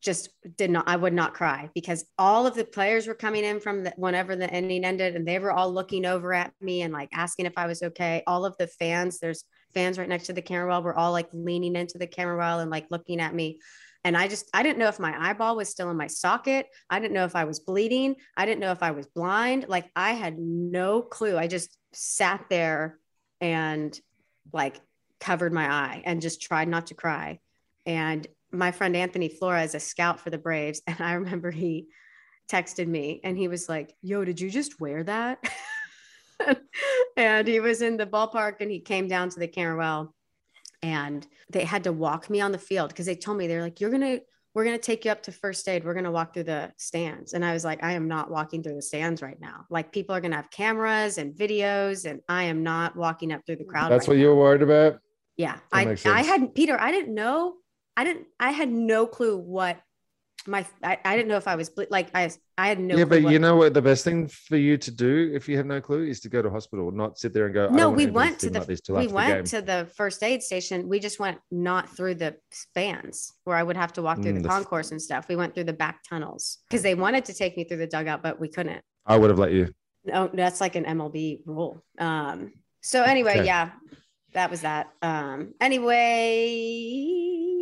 just did not I would not cry because all of the players were coming in from the, whenever the ending ended and they were all looking over at me and like asking if I was okay all of the fans there's fans right next to the camera well were all like leaning into the camera well and like looking at me and I just I didn't know if my eyeball was still in my socket I didn't know if I was bleeding I didn't know if I was blind like I had no clue I just sat there and like covered my eye and just tried not to cry. And my friend Anthony Flores, a scout for the Braves, and I remember he texted me and he was like, Yo, did you just wear that? and he was in the ballpark and he came down to the Camberwell and they had to walk me on the field because they told me they're like, You're gonna we're gonna take you up to first aid. We're gonna walk through the stands. And I was like, I am not walking through the stands right now. Like people are gonna have cameras and videos, and I am not walking up through the crowd. That's right what now. you were worried about. Yeah, That I I sense. had Peter. I didn't know. I didn't. I had no clue what my. I, I didn't know if I was ble- like I. I had no. yeah, but you know what? The best thing for you to do if you have no clue is to go to hospital, not sit there and go. No, we went to the. like we after the went to the first aid station. We just went not through the spans where I would have to walk through Mm, the the f- concourse and stuff. We went through the back tunnels because they wanted to take me through the dugout, but we couldn't. I would have let you. No, that's like an MLB rule. Um, so anyway, Okay. yeah, that was that. Um, anyway,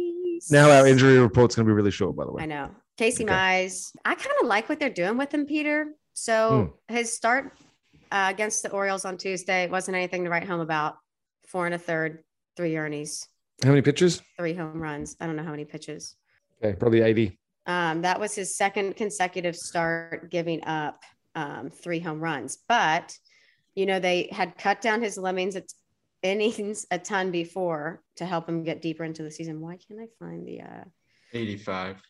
Now our injury report's going to be really short, by the way. I know. Casey Okay. Mize, I kind of like what they're doing with him, Peter. So Hmm. his start uh, against the Orioles on Tuesday wasn't anything to write home about. Four and a third, three earnings, How many pitches? three home runs. I don't know how many pitches. Okay, probably 80. Um, that was his second consecutive start giving up um, three home runs. But, you know, they had cut down his lemmings at innings a ton before to help him get deeper into the season. Why can't I find the uh, 85.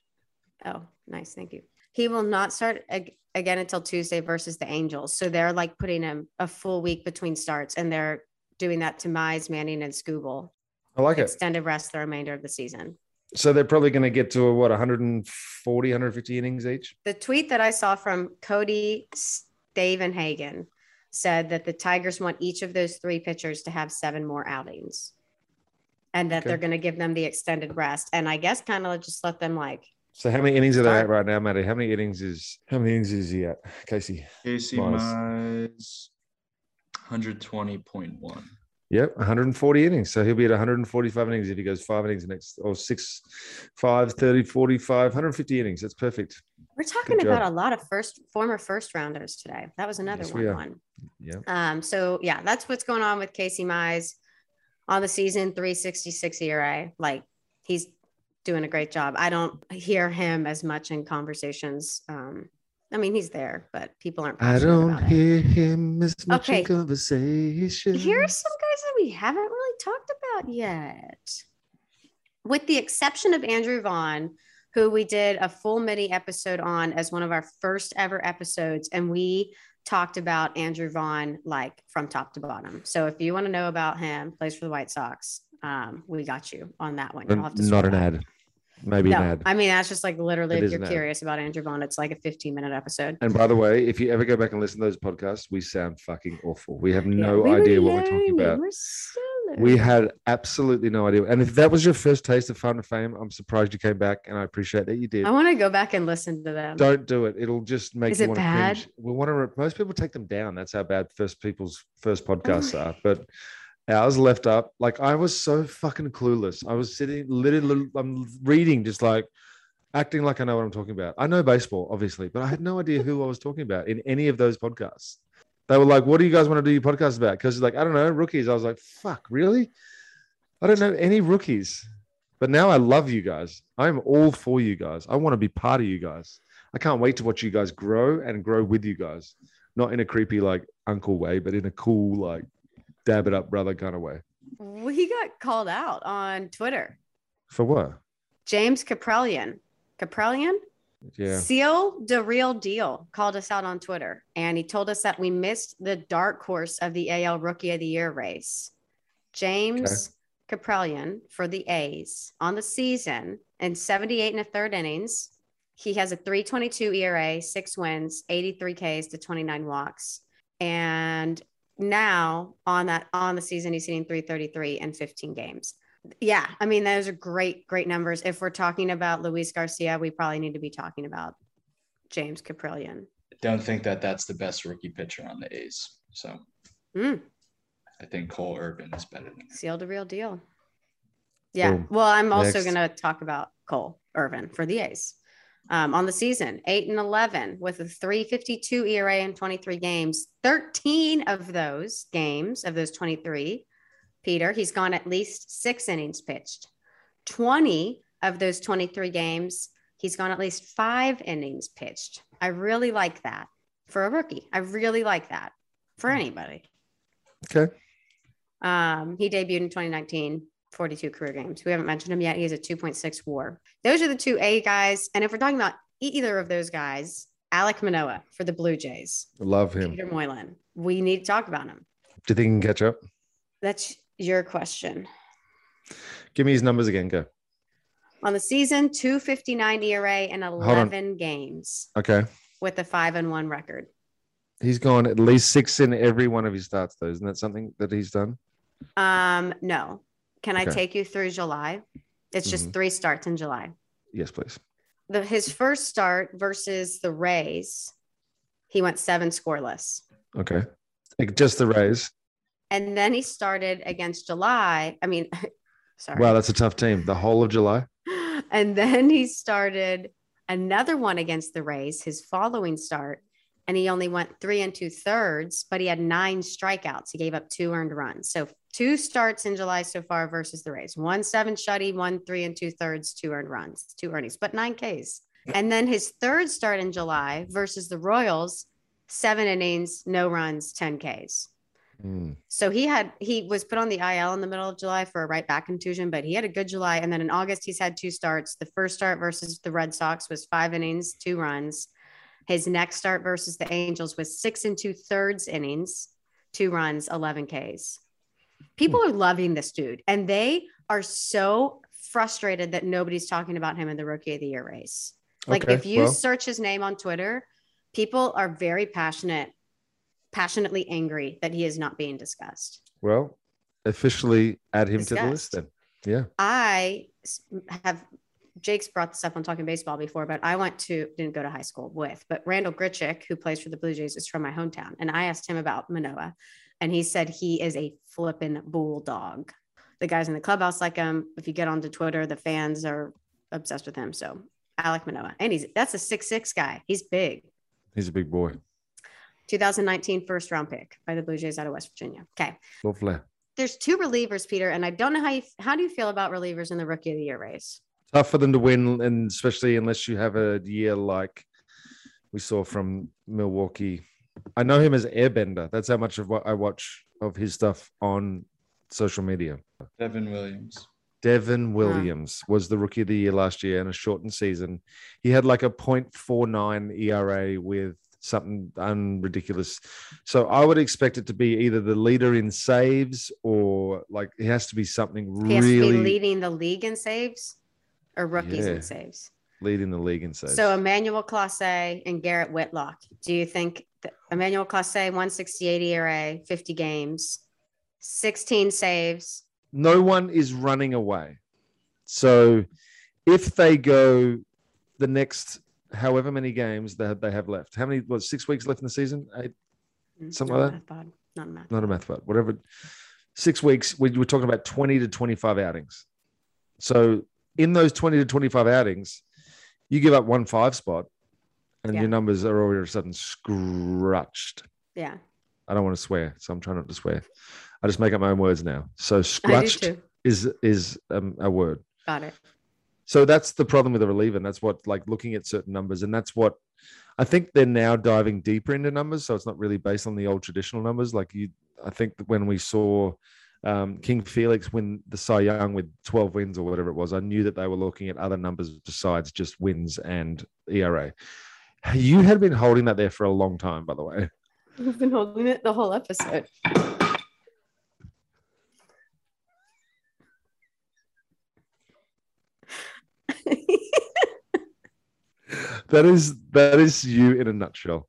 Oh, nice. Thank you. He will not start ag- again until Tuesday versus the Angels. So they're like putting him a full week between starts and they're doing that to Mize, Manning, and Skubal. I like it. Extended rest the remainder of the season. So they're probably going to get to what 140, 150 innings each. The tweet that I saw from Cody Stavenhagen said that the Tigers want each of those three pitchers to have seven more outings and that Okay. they're going to give them the extended rest. And I guess kind of just let them like So how many innings are they Start. at right now, Matty? How many innings is how many innings is he at, Casey? Casey Mize. Mize, 120.1. Yep, 140 innings. So he'll be at 145 innings if he goes five innings next or six, five, 30, 45, 150 innings. That's perfect. We're talking Good job. about a lot of first former first rounders today. That was another Yes, one. one. Yeah. Um, so yeah, that's what's going on with Casey Mize on the season 366 ERA. Like he's doing a great job. I don't hear him as much in conversations um, I mean, he's there, but people aren't. I don't about it. hear him as much Okay. in conversation. Here's some guys that we haven't really talked about yet. With the exception of Andrew Vaughn, who we did a full mini episode on as one of our first ever episodes, and we talked about Andrew Vaughn like from top to bottom. So if you want to know about him, plays for the White Sox, um, we got you on that one. You'll have to not an ad. Maybe No. I mean that's just like literally It if you're an ad. curious about Andrew Vaughn, it's like a 15 minute episode. And by the way, if you ever go back and listen to those podcasts, we sound fucking awful. We have Yeah, no we were idea what we're talking about. We're still We had absolutely no idea. And if that was your first taste of Farm to Fame, I'm surprised you came back and I appreciate that you did. I want to go back and listen to them. Don't do it. It'll just make Is you it want to bad? cringe. We want to. Re- most people take them down. That's how bad first people's first oh podcasts are. But ours left up. Like I was so fucking clueless. I was sitting, literally, I'm reading, just like acting like I know what I'm talking about. I know baseball, obviously, but I had no idea who I was talking about in any of those podcasts. They were like, "What do you guys want to do your podcast about?" Because like I don't know rookies. I was like, "Fuck, really? I don't know any rookies." But now I love you guys. I'm all for you guys. I want to be part of you guys. I can't wait to watch you guys grow and grow with you guys. Not in a creepy like uncle way, but in a cool like dab it up brother kind of way. we got called out on Twitter. For what? James Kaprielian. Kaprielian? Yeah. Seal the real deal called us out on Twitter and he told us that we missed the dark horse of the AL Rookie of the Year race. James Kaprielian for the A's on the season in 78 and a third innings. He has a 322 ERA, six wins, 83 Ks to 29 walks. And now on that on the season, he's hitting 333 in 15 games. Yeah, I mean, those are great, great numbers. If we're talking about Luis Garcia, we probably need to be talking about James Kaprielian. Don't think that that's the best rookie pitcher on the A's. So Mm, I think Cole Irvin is better than sealed a real deal. Yeah. Boom. Well, I'm also Next. going to talk about Cole Irvin for the A's. Um, on the season, eight and 11 with a 352 ERA in 23 games. 13 of those games, of those 23, Peter, he's gone at least six innings pitched. 20 of those 23 games, he's gone at least five innings pitched. I really like that for a rookie. I really like that for anybody. Okay. Um, he debuted in 2019, 42 career games. We haven't mentioned him yet. He has a 2.6 WAR. Those are the two A guys. And if we're talking about either of those guys, Alek Manoah for the Blue Jays, Love him. Peter Moylan, we need to talk about him. Do you think he can catch up? That's your question. Give me his numbers again. Go. On the season, 259 ERA in 11 games Okay. with a five and one record. He's gone at least six in every one of his starts, though. Isn't that something that he's done? Um, no. Can I Okay. take you through July? It's just Mhm. three starts in July. Yes, please. the his first start versus the Rays, he went seven scoreless. Okay. Like just the Rays. And then he started against July. I mean, sorry. Wow, that's a tough team. The whole of July. and then he started another one against the Rays, his following start, and he only went three and two thirds, but he had nine strikeouts. He gave up two earned runs. So two starts in July so far versus the Rays. One seven shutty, one three and two thirds, two earned runs, two earnings, but nine Ks. And then his third start in July versus the Royals, seven innings, no runs, 10 Ks. Hmm. So he had he was put on the IL in the middle of July for a right back contusion, but he had a good July. And then in August, he's had two starts. The first start versus the Red Sox was five innings, two runs. His next start versus the Angels was six and two thirds innings, two runs, 11 Ks. People hmm. are loving this dude, and they are so frustrated that nobody's talking about him in the rookie of the year race. Like Okay, if you well. search his name on Twitter, people are very passionate, passionately angry that he is not being discussed. Well, officially add him to the list then. Yeah. I have Jake's brought this up on talking baseball before, but I went to didn't go to high school with, but Randal Grichuk, who plays for the Blue Jays, is from my hometown. And I asked him about Manoah, and he said he is a flippin' bulldog. The guys in the clubhouse like him. If you get onto Twitter, the fans are obsessed with him. So Alek Manoah. And he's that's a six six guy. He's big. He's a big boy. 2019 first round pick by the Blue Jays out of West Virginia. Okay. Lovely. There's two relievers, Peter, and I don't know how you how do you feel about relievers in the rookie of the year race? Tough for them to win, and especially unless you have a year like we saw from Milwaukee. I know him as Airbender. That's how much of what I watch of his stuff on social media. Devin Williams. Devin Williams was the rookie of the year last year in a shortened season. He had like a 0.49 ERA with something unridiculous. So I would expect it to be either the leader in saves or like it has to be something He has to be really leading the league in saves or rookies Yeah. in saves. leading the league in saves. So Emmanuel Clase and Garrett Whitlock. Do you think that Emmanuel Clase 168 ERA, 50 games, 16 saves? no one is running away. So if they go the next however many games that they have left, how many what six weeks left in the season? Eight, mm, Something Not like math Not a math. not a math but whatever. Six weeks, we we're talking about 20 to 25 outings. So in those 20 to 25 outings, you give up one five spot and Yeah. your numbers are all of a sudden scratched. Yeah, I don't want to swear, so I'm trying not to swear. I just make up my own words now. So scratched is is um, a word. Got it. So that's the problem with the reliever. And that's what like looking at certain numbers, and that's what I think they're now diving deeper into numbers. So it's not really based on the old traditional numbers. Like you, I think that when we saw um, King Felix win the Cy Young with 12 wins or whatever it was, I knew that they were looking at other numbers besides just wins and ERA. You had been holding that there for a long time, by the way. We've been holding it the whole episode. That is that is you in a nutshell.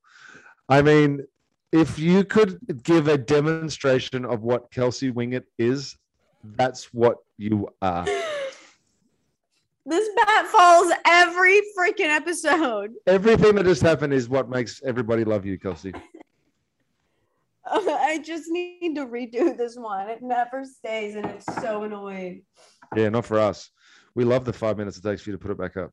I mean, if you could give a demonstration of what Kelsey Wingert is, that's what you are. this bat falls every freaking episode. Everything that just happened is what makes everybody love you, Kelsey. Oh, I just need to redo this one. It never stays, and it's so annoying. Yeah, not for us. We love the five minutes it takes for you to put it back up.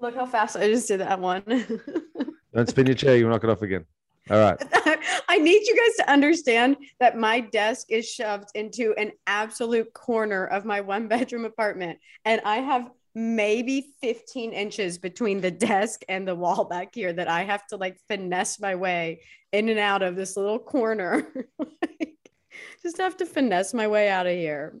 Look how fast I just did that one. Don't spin your chair, you'll knock it off again. All right. I need you guys to understand that my desk is shoved into an absolute corner of my one bedroom apartment, and I have maybe 15 inches between the desk and the wall back here that I have to like finesse my way in and out of this little corner. Like, just have to finesse my way out of here.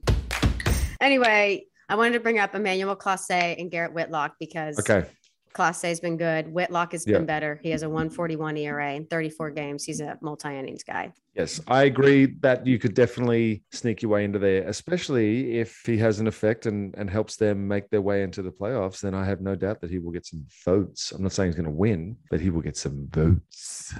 Anyway, I wanted to bring up Emmanuel Clase and Garrett Whitlock because Okay. Clase has been good. Whitlock has Yeah. been better. He has a 141 ERA in 34 games. He's a multi innings guy. Yes, I agree that you could definitely sneak your way into there, especially if he has an effect and, and helps them make their way into the playoffs. Then I have no doubt that he will get some votes. I'm not saying he's going to win, but he will get some votes.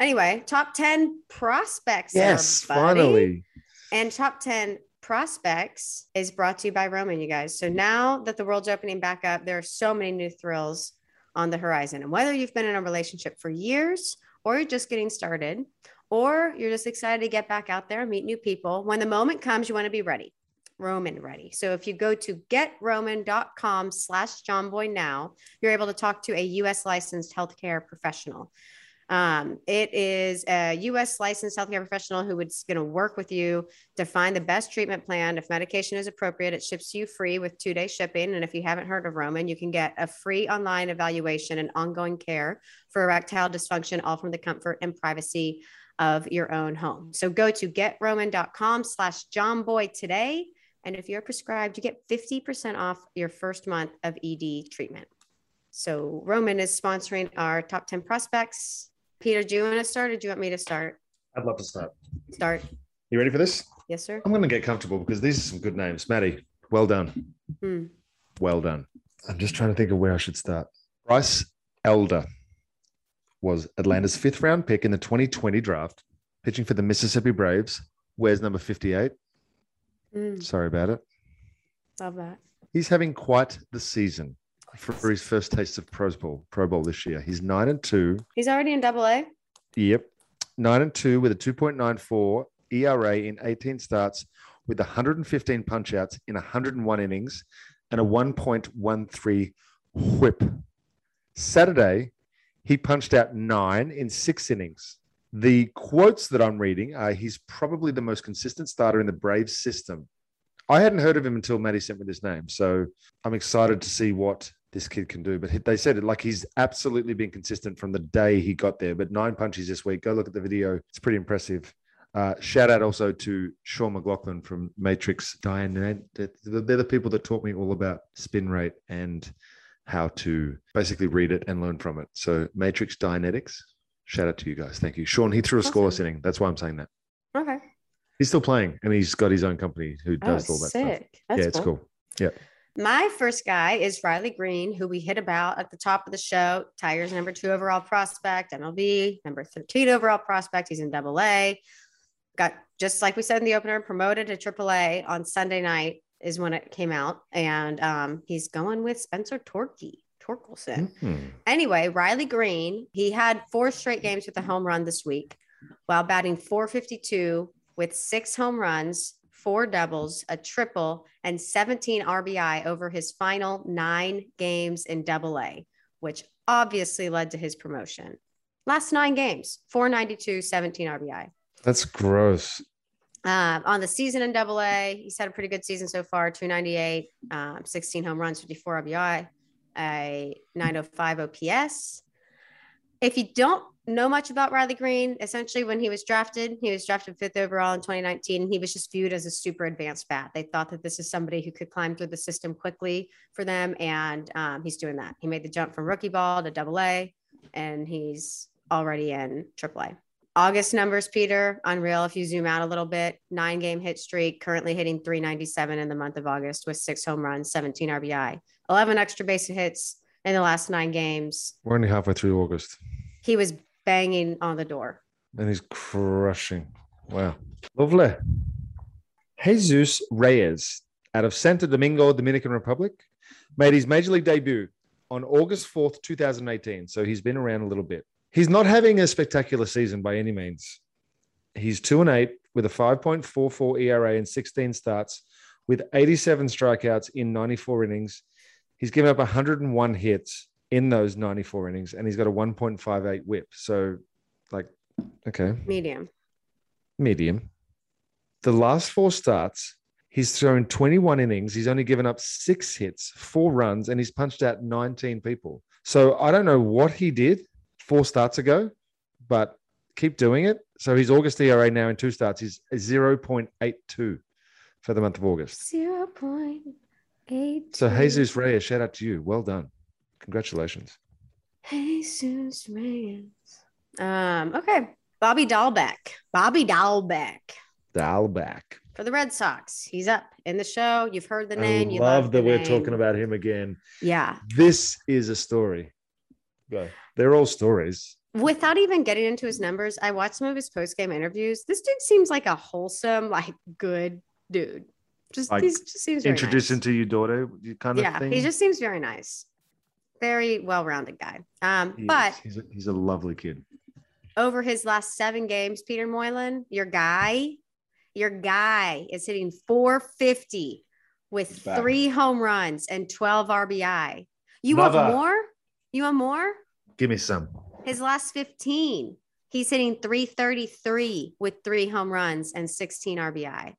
Anyway, top 10 prospects. Yes, everybody. finally. And top 10 prospects is brought to you by Roman, you guys. So now that the world's opening back up, there are so many new thrills on the horizon. And whether you've been in a relationship for years or you're just getting started, or you're just excited to get back out there and meet new people, when the moment comes, you want to be ready. Roman ready. So if you go to getroman.com slash jomboy now, you're able to talk to a US licensed healthcare professional. Um, it is a US licensed healthcare professional who is going to work with you to find the best treatment plan. If medication is appropriate, it ships you free with two day shipping. And if you haven't heard of Roman, you can get a free online evaluation and ongoing care for erectile dysfunction, all from the comfort and privacy of your own home. So go to getroman.com slash jomboy today. And if you're prescribed, you get 50% off your first month of ED treatment. So Roman is sponsoring our top 10 prospects. Peter, do you want to start or do you want me to start? I'd love to start. Start. You ready for this? Yes, sir. I'm going to get comfortable because these are some good names. Maddie, well done. Hmm. Well done. I'm just trying to think of where I should start. Bryce Elder was Atlanta's fifth round pick in the 2020 draft, pitching for the Mississippi Braves. Where's number 58? Mm, Sorry about it. love that. He's having quite the season for, his first taste of Pro Bowl, Pro Bowl this year. He's nine and two. He's already in double A. Yep. Nine and two with a 2.94 ERA in 18 starts with 115 punch outs in 101 innings and a 1.13 whip. Saturday, he punched out nine in six innings. The quotes that I'm reading are he's probably the most consistent starter in the Braves system. I hadn't heard of him until Maddie sent me this name. So I'm excited to see what this kid can do. But they said it like he's absolutely been consistent from the day he got there. But nine punches this week. Go look at the video. It's pretty impressive. Uh, shout out also to Sean McLaughlin from Matrix Diane. They're the people that taught me all about spin rate and how to basically read it and learn from it. So Matrix Dianetics. Shout out to you guys. Thank you. Sean, he threw a scoreless Awesome. inning. That's why I'm saying that. Okay. He's still playing and he's got his own company who does oh, all that stuff. That's yeah, it's cool. My first guy is Riley Greene, who we hit about at the top of the show. Tigers number two overall prospect, MLB, number 13 overall prospect. He's in double A. Got just like we said in the opener, promoted to triple A on Sunday night is when it came out. And um, he's going with Spencer Torkey, Torkelson. Hmm. Anyway, Riley Greene, he had four straight games with a home run this week while batting 452 with six home runs, four doubles, a triple, and 17 RBI over his final nine games in double A, which obviously led to his promotion. Last nine games, 492, 17 RBI. That's gross. Um, on the season in double A, he's had a pretty good season so far 298, um, 16 home runs, 54 RBI, a 905 OPS. If you don't know much about Riley Greene, essentially when he was drafted, he was drafted fifth overall in 2019. And he was just viewed as a super advanced bat. They thought that this is somebody who could climb through the system quickly for them. And um, he's doing that. He made the jump from rookie ball to double A, and he's already in triple A. August numbers, Peter, unreal. If you zoom out a little bit, nine game hit streak, currently hitting 397 in the month of August with six home runs, 17 RBI, 11 extra base hits in the last nine games. We're only halfway through August He was banging on the door. and he's crushing. Wow. Lovely. Jesus Reyes out of Santo Domingo, Dominican Republic, made his major league debut on August 4th, 2018. So he's been around a little bit. He's not having a spectacular season by any means. He's 2 and 8 with a 5.44 ERA in 16 starts with 87 strikeouts in 94 innings. He's given up 101 hits in those 94 innings and he's got a 1.58 whip. So like okay, Medium. medium. The last four starts, he's thrown 21 innings. He's only given up six hits, four runs, and he's punched out 19 people. So I don't know what he did four starts ago, but keep doing it. So his August ERA now in two starts is 0.82 for the month of August. 0.8. So Jesus Reyes, shout out to you. Well done. Congratulations. Jesus Reyes. Um, okay. Bobby Dalbec. Bobby Dalbec Dial back. for the Red Sox. He's up in the show. You've heard the I name. You love love that we're name. talking about him again. Yeah. This is a story. Go. They're all stories. Without even getting into his numbers, I watched some of his post game interviews. This dude seems like a wholesome, like good dude. Just Like, he just seems very Introduce nice. him to your daughter, you kind of yeah, thing. he just seems very nice. Very well-rounded guy. Um, He but he's a, he's a lovely kid. over his last seven games, Peter Moylan, your guy, your guy is hitting 450 with three home runs and 12 RBI. You Another. want more? You want more? Give me some. His last 15, he's hitting 333 with three home runs and 16 RBI.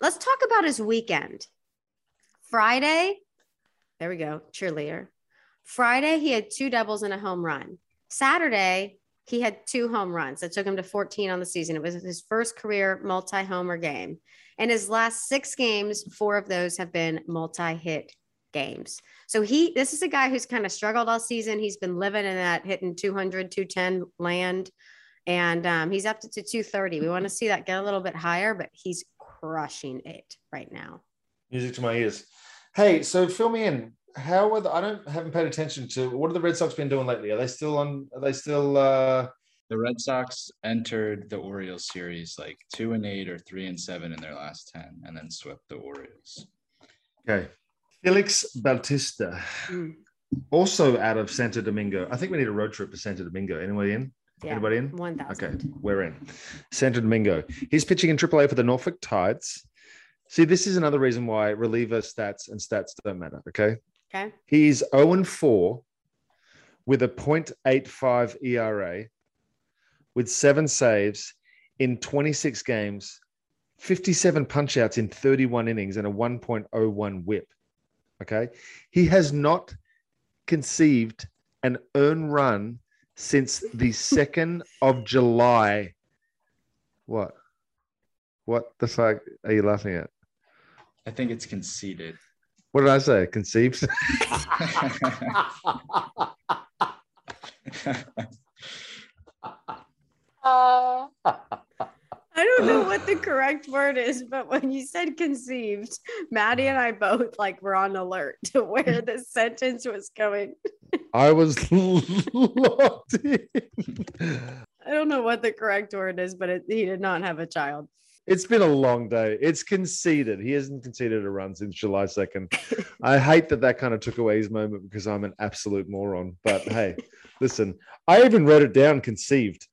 Let's talk about his weekend. Friday, there we go, cheerleader. Friday, he had two doubles and a home run. Saturday, he had two home runs that took him to 14 on the season. It was his first career multi homer game. And his last six games, four of those have been multi hit games. So he, this is a guy who's kind of struggled all season. He's been living in that hitting 200, 210 land. And um, he's up to 230. We want to see that get a little bit higher, but he's crushing it right now. Music to my ears. Hey, so fill me in. How are the, I don't haven't paid attention to what have the Red Sox been doing lately? Are they still on? Are they still? uh The Red Sox entered the Orioles series like two and eight or three and seven in their last 10 and then swept the Orioles. Okay. Felix Bautista, Mm. also out of Santo Domingo. I think we need a road trip to Santo Domingo. Anybody in? Yeah. Anybody in? 1000. Okay, we're in. Santo Domingo. He's pitching in AAA for the Norfolk Tides. See, this is another reason why reliever stats and stats don't matter. Okay. Okay. He's 0 and 4 with a 0.85 ERA, with seven saves in 26 games, 57 punchouts in 31 innings, and a 1.01 whip. Okay. He has not conceived an earn run since the 2nd of July. What? What the fuck are you laughing at? I think it's conceded. What did I say? Conceived? Uh, I don't know what the correct word is, but when you said conceived, Maddie and I both like were on alert to where the sentence was going. I was locked in. I don't know what the correct word is, but it, he did not have a child. It's been a long day. It's conceded. He hasn't conceded a run since July 2nd. I hate that that kind of took away his moment because I'm an absolute moron. But hey, listen, I even wrote it down conceived.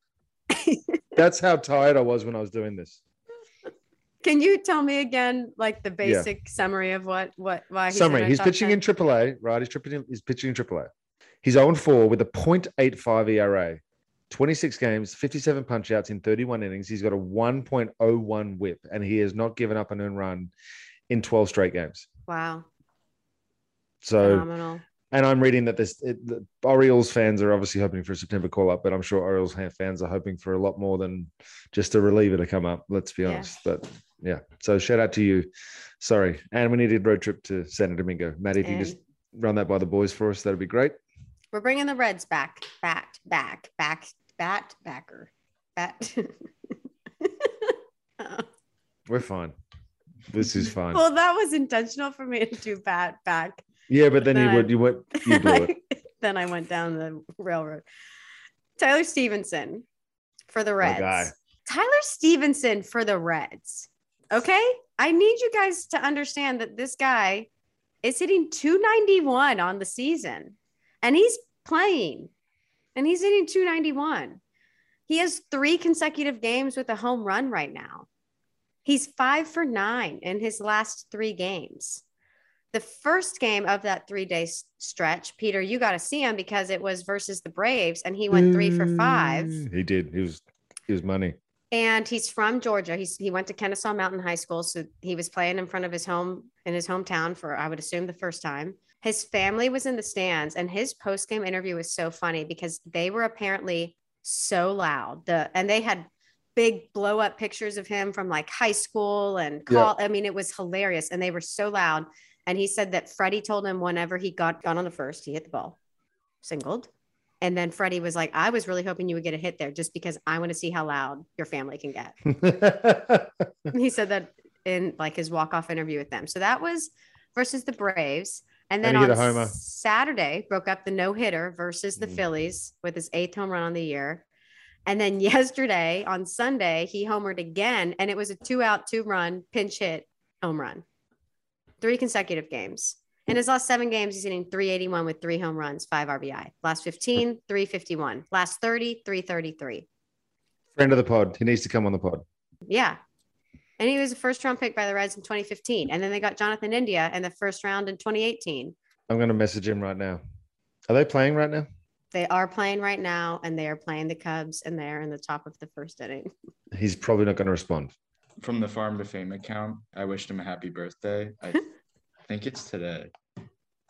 That's how tired I was when I was doing this. Can you tell me again, like the basic summary of what what why he's Summary: He's pitching 10? in AAA, right? He's pitching. He's pitching in AAA. He's 0 4 with a 0.85 ERA, 26 games, 57 punch outs in 31 innings. He's got a 1.01 whip, and he has not given up an earned run in 12 straight games. Wow, So, phenomenal. and I'm reading that this it, the Orioles fans are obviously hoping for a September call up, but I'm sure Orioles fans are hoping for a lot more than just a reliever to come up. Let's be Yeah. honest. But yeah, so shout out to you. Sorry, and we needed road trip to Santo Domingo. Maddie, if you just run that by the boys for us, that'd be great. we're bringing the Reds back, back, back, back, bat, backer, bat. We're fine. This is fine. well, that was intentional for me to do bat, back. Yeah, but then you then would you went you blew it. then I went down the railroad. Tyler Stephenson for the Reds. Tyler Stephenson for the Reds. Okay. I need you guys to understand that this guy is hitting 291 on the season and he's playing and he's hitting 291. He has three consecutive games with a home run right now. He's five for nine in his last three games. The first game of that three day stretch, Peter, you got to see him because it was versus the Braves and he went three for five mm, He did. He was he was money. and he's from Georgia. He's he went to Kennesaw Mountain High School, so he was playing in front of his home in his hometown for I would assume the first time. His family was in the stands, and his post game interview was so funny because they were apparently so loud. The and they had big blow up pictures of him from like high school and call. I mean, it was hilarious, and they were so loud. And he said that Freddie told him whenever he got got on the first, he hit the ball, singled. And then Freddie was like, I was really hoping you would get a hit there just because I want to see how loud your family can get. he said that in like his walk-off interview with them. So that was versus the Braves. And then And he hit on a homer. Saturday, broke up the no-hitter versus the Mm. Phillies with his eighth home run on the year. And then yesterday on Sunday, he homered again, and it was a two-out, two-run pinch hit home run. Three consecutive games. In his last seven games, he's hitting 381 with three home runs, five RBI. Last 15, 351. Last 30, 333. Friend of the pod. He needs to come on the pod. Yeah. And he was a first round pick by the Reds in 2015. And then they got Jonathan India in the first round in 2018. I'm going to message him right now. Are they playing right now? They are playing right now and they are playing the Cubs and they're in the top of the first inning. He's probably not going to respond. From the Farm to Fame account, I wished him a happy birthday. I think it's today.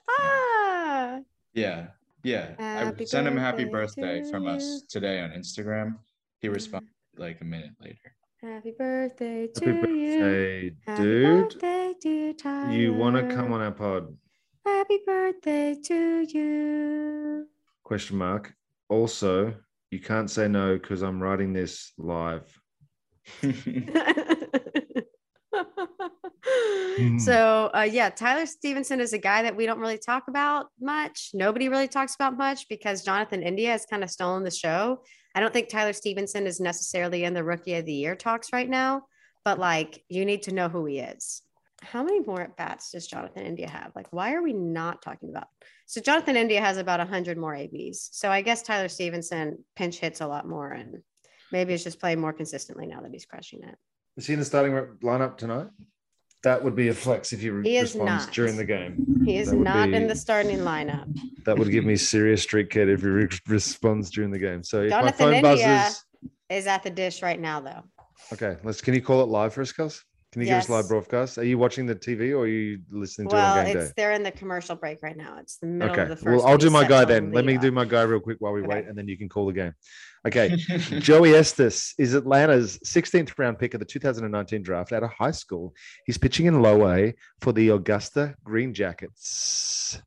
Ah, Yeah. Yeah. Happy I sent him a happy birthday birthday from you. us today on Instagram. He responded like a minute later. Happy birthday to Happy you. birthday, Happy dude. birthday, dear Tyler. You want to come on our pod? Happy birthday to you. Question mark. Also, you can't say no because I'm writing this live. so uh, yeah tyler stephenson is a guy that we don't really talk about much nobody really talks about much because jonathan india has kind of stolen the show i don't think tyler stephenson is necessarily in the rookie of the year talks right now but like you need to know who he is. How many more at bats does jonathan india have? Like why are we not talking about so jonathan india has about 100 more abs so i guess tyler stephenson pinch hits a lot more and maybe it's just playing more consistently now that he's crushing it. Is he in the starting lineup tonight? That would be a flex if he, re- He is responds not. during the game. He is not in the starting lineup. That would give me serious street cred if he re- responds during the game. So if Jonathan my phone India- buzzes, Is at the dish right now, though. okay, let's. Can you call it live for us, Kels? Can you give us Yes. live broadcast? Are you watching the TV or are you listening to Well, it on game it's day? they're in the commercial break right now. It's the middle Okay. of the first. Well, I'll do my guy then. Let me do my guy real quick while we Okay. wait, and then you can call the game. Okay. Joey Estes is Atlanta's 16th round pick of the 2019 draft out of high school. He's pitching in low A for the Augusta Green Jackets.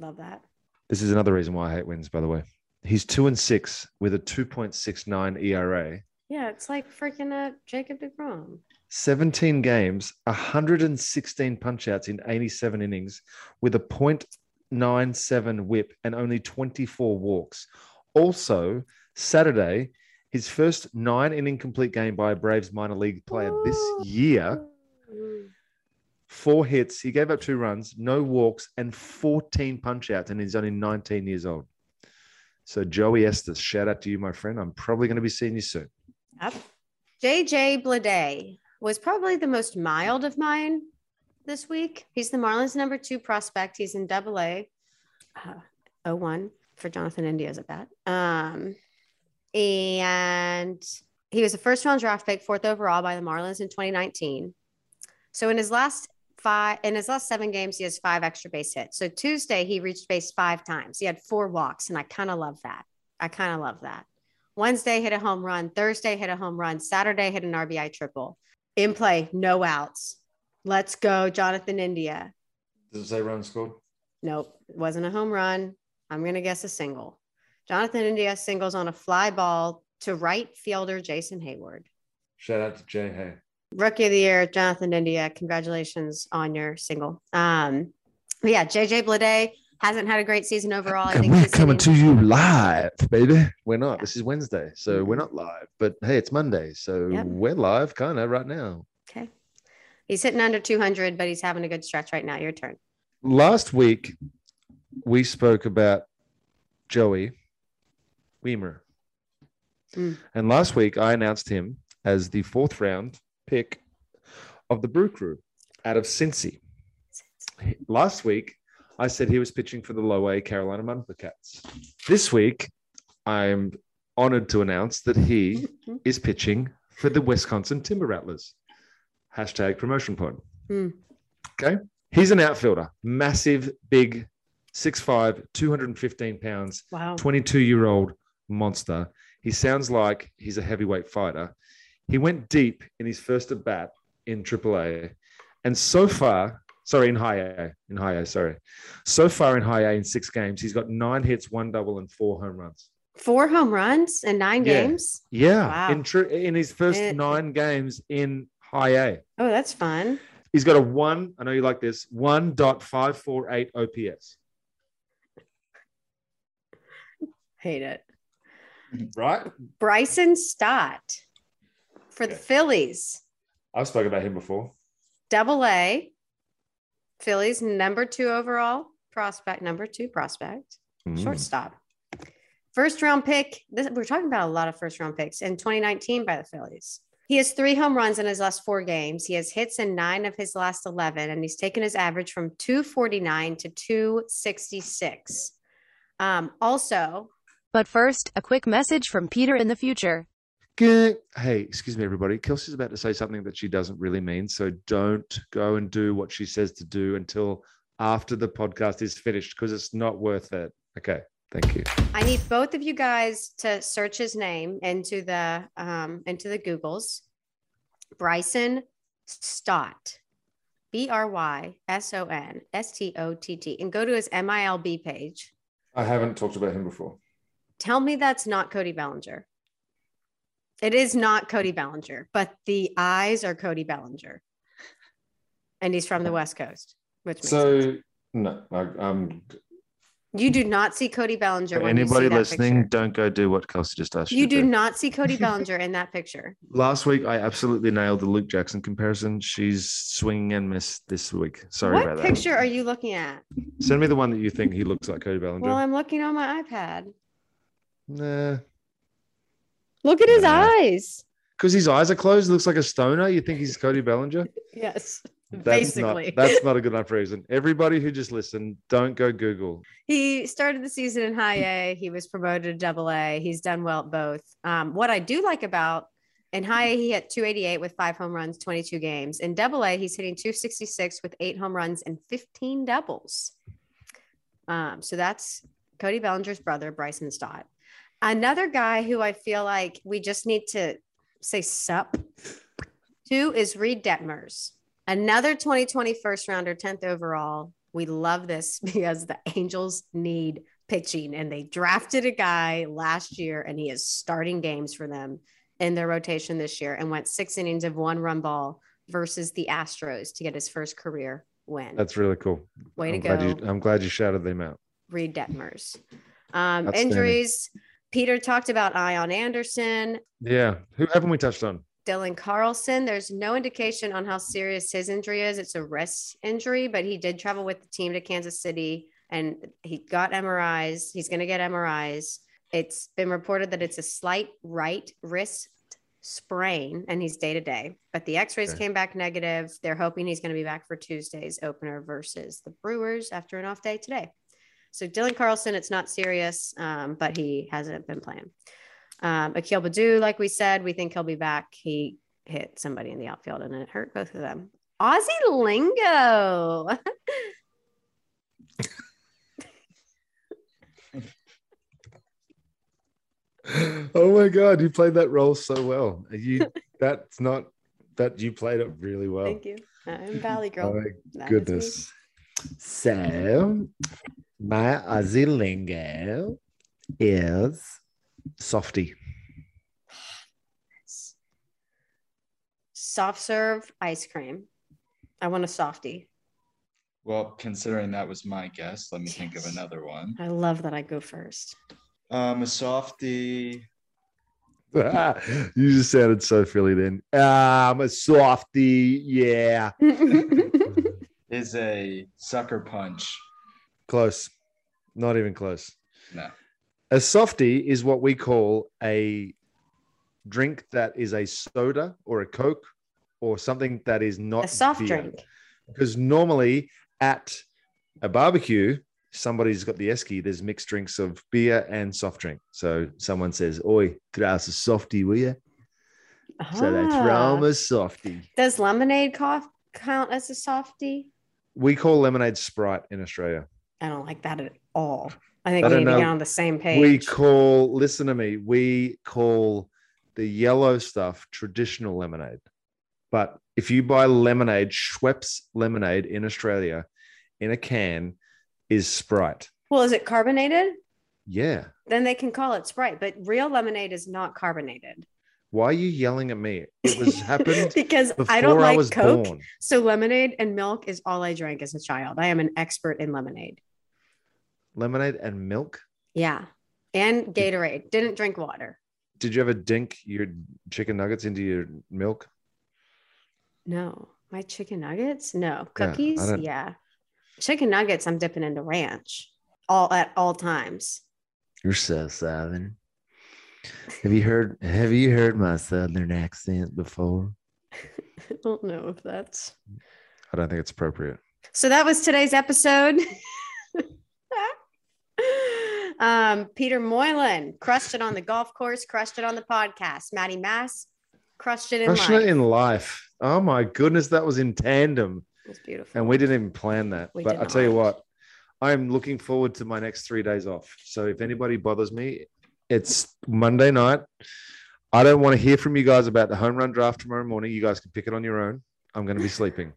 Love that. This is another reason why I hate wins, by the way. He's two and six with a 2.69 ERA, Yeah, it's like freaking uh, Jacob Degrom. 17 games, 116 punchouts in 87 innings with a 0.97 whip and only 24 walks. Also, Saturday, his first nine inning complete game by a Braves minor league player this year. Four hits. He gave up two runs, no walks, and 14 punchouts, and he's only 19 years old. So, Joey Estes, shout out to you, my friend. I'm probably going to be seeing you soon. Yep. JJ Bleday was probably the most mild of mine this week. He's the Marlins number two prospect. He's in double A, uh, 01 for Jonathan India's at bat. Um, and he was a first round draft pick, fourth overall by the Marlins in 2019. So in his last five, in his last seven games, he has five extra base hits. So Tuesday, he reached base five times. He had four walks, and I kind of love that. I kind of love that. Wednesday hit a home run. Thursday hit a home run. Saturday hit an RBI triple. In play, no outs. Let's go, Jonathan India. Does it say run scored? Nope, it wasn't a home run. I'm going to guess a single. Jonathan India singles on a fly ball to right fielder Jason Heyward. Shout out to Jay Hay. Rookie of the year, Jonathan India. Congratulations on your single. Um, but yeah, JJ Bleday hasn't had a great season overall. I think we're he's coming to you live, baby. We're not. Yeah. This is Wednesday, so we're Mhm. not live. But hey, it's Monday, so Yep. we're live kind of right now. Okay. He's hitting under 200, but he's having a good stretch right now. Your turn. Last week, we spoke about Joey Wiemer. Mm. And last week, I announced him as the fourth round pick of the Brew Crew out of Cincy. Last week, I said he was pitching for the low A Carolina Cats. This week, I'm honored to announce that he is pitching for the Wisconsin Timber Rattlers. Hashtag promotion pod. Hmm. Okay. He's an outfielder, massive, big, 6'5, 215 pounds, Wow. 22 year old monster. He sounds like he's a heavyweight fighter. He went deep in his first at bat in AAA. And so far, sorry, in high A, in high A, sorry. So far in high A in six games, he's got nine hits, one double, and four home runs. Four home runs in nine Yeah. games. Yeah. Wow. In, tr- in his first Eh. nine games in high A. Oh, that's fun. He's got a one, I know you like this, 1.548 OPS. Hate it. Right? Bryson Stott for the Phillies. I've spoken about him before. Double A. Phillies number two overall prospect, number two prospect, Mm. shortstop. First round pick. This, we're talking about a lot of first round picks in 2019 by the Phillies. He has three home runs in his last four games. He has hits in nine of his last 11, and he's taken his average from 249 to 266. Um, also, But first, a quick message from Peter in the future. Good. Hey, excuse me, everybody. Kelsey's about to say something that she doesn't really mean. So don't go and do what she says to do until after the podcast is finished because it's not worth it. Okay. Thank you. I need both of you guys to search his name into the um, into the Googles. Bryson Stott, B R Y S O N S T O T T, and go to his MILB page. I haven't talked about him before. Tell me that's not Cody Bellinger. It is not Cody Bellinger, but the eyes are Cody Bellinger, and he's from the West Coast, which makes sense. So, no, I, um, you do not see Cody Bellinger. for when you see anybody that listening, picture. don't go do what Kelsey just asked you, You to do not see Cody Bellinger in that picture. Last week, I absolutely nailed the Luke Jackson comparison. She's swinging and missed this week. Sorry what about that. What picture are you looking at? Send me the one that you think he looks like Cody Bellinger. Well, I'm looking on my iPad. nah. Look at his Nah. eyes. Because his eyes are closed, looks like a stoner. You think he's Cody Bellinger? Yes, That's basically. Not, that's not a good enough reason. Everybody who just listened, don't go Google. he started the season in high A. He was promoted to double A. He's done well at both. Um, what I do like about In high A, he hit 288 with five home runs, 22 games. In double A, he's hitting 266 with eight home runs and 15 doubles. Um, so that's Cody Bellinger's brother, Bryson Stott. Another guy who I feel like we just need to say sup to is Reid Detmers. Another 2020 first rounder, 10th overall. We love this because the Angels need pitching and they drafted a guy last year and he is starting games for them in their rotation this year and went six innings of one run ball versus the Astros to get his first career win. That's really cool. Way I'm to go. You, I'm glad you shouted them out. Reid Detmers. Um, injuries. Peter talked about Ian Anderson, Yeah. Who haven't we touched on? Dylan Carlson. There's no indication on how serious his injury is. It's a wrist injury, but he did travel with the team to Kansas City and he got MRIs. He's going to get MRIs. It's been reported that it's a slight right wrist sprain and he's day to day, but the x rays Okay. came back negative. They're hoping he's going to be back for Tuesday's opener versus the Brewers after an off day today. So Dylan Carlson, it's not serious, um, but he hasn't been playing. Um, Akil Baddoo, like we said, we think he'll be back. He hit somebody in the outfield and it hurt both of them. Aussie lingo. oh my god, you played that role so well. You that's not that you played it really well. Thank you. I'm Valley Girl. Oh my That is me. goodness. So my Aussie lingo is softy. Soft serve ice cream. I want a softie. Well, considering that was my guess, let me think of another one. I love that I go first. Um, a softie. you just sounded so Philly then. Ah, I'm a softy. Yeah. is a sucker punch. Close. Not even close. No. A softy is what we call a drink that is a soda or a Coke or something that is not a soft beer. drink. Because normally at a barbecue, somebody's got the esky, there's mixed drinks of beer and soft drink. So someone says, Oi, throw us a softy, will you? So that's Ah. from softy. Does lemonade cough count as a softie? We call lemonade Sprite in Australia. I don't like that at all. I think I we need to get on the same page. We call, listen to me, we call the yellow stuff traditional lemonade. But if you buy lemonade, Schweppes lemonade in Australia in a can is Sprite. well, is it carbonated? Yeah. Then they can call it Sprite, but real lemonade is not carbonated. Why are you yelling at me? It was happened because I don't like was Coke. born. So lemonade and milk is all I drank as a child. I am an expert in lemonade. Lemonade and milk. Yeah. And Gatorade. Didn't drink water. Did you ever dink your chicken nuggets into your milk? No. My chicken nuggets? No. Cookies? don't- Yeah. Chicken nuggets, I'm dipping into ranch all at all times. You're so southern. Have you heard have you heard my southern accent before? I don't know if that's I don't think it's appropriate. So that was today's episode. um, Peter Moylan crushed it on the golf course, crushed it on the podcast. Maddie Mass crushed it in Crushing life. it in life. Oh my goodness, that was in tandem. It was beautiful. And we didn't even plan that. We but I tell you what, I'm looking forward to my next three days off. So if anybody bothers me, it's Monday night. I don't want to hear from you guys about the home run draft tomorrow morning. You guys can pick it on your own. I'm going to be sleeping.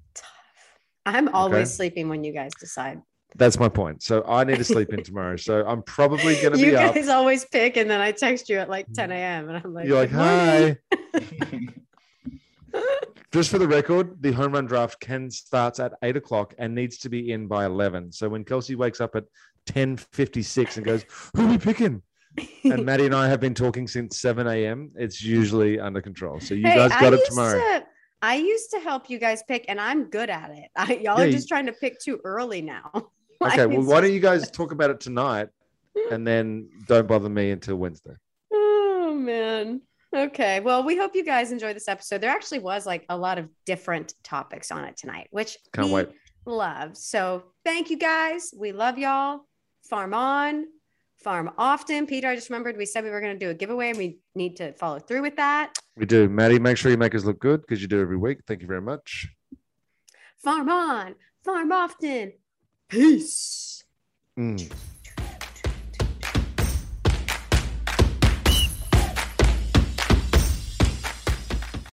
I'm always Okay. sleeping when you guys decide. That's my point. So I need to sleep in tomorrow. So I'm probably going to be up. You guys always pick, and then I text you at like 10 a.m. and I'm like, You're like, hi. Just for the record, the home run draft can starts at eight o'clock and needs to be in by eleven. So when Kelsey wakes up at ten fifty six and goes, "Who are we picking?" And Maddie and I have been talking since seven a.m. It's usually under control. So you Hey, guys I got it used tomorrow. to- I used to help you guys pick, and I'm good at it. I, y'all Yeah, are you- just trying to pick too early now. Okay, well, why don't you guys talk about it tonight, and then don't bother me until Wednesday. Oh man. Okay. Well, we hope you guys enjoy this episode. There actually was like a lot of different topics on it tonight, which Can't we wait. love. So thank you guys. We love y'all. Farm on, farm often. Peter, I just remembered we said we were going to do a giveaway and we need to follow through with that. We do. Maddie, make sure you make us look good because you do every week. Thank you very much. Farm on, farm often. Peace. Mm.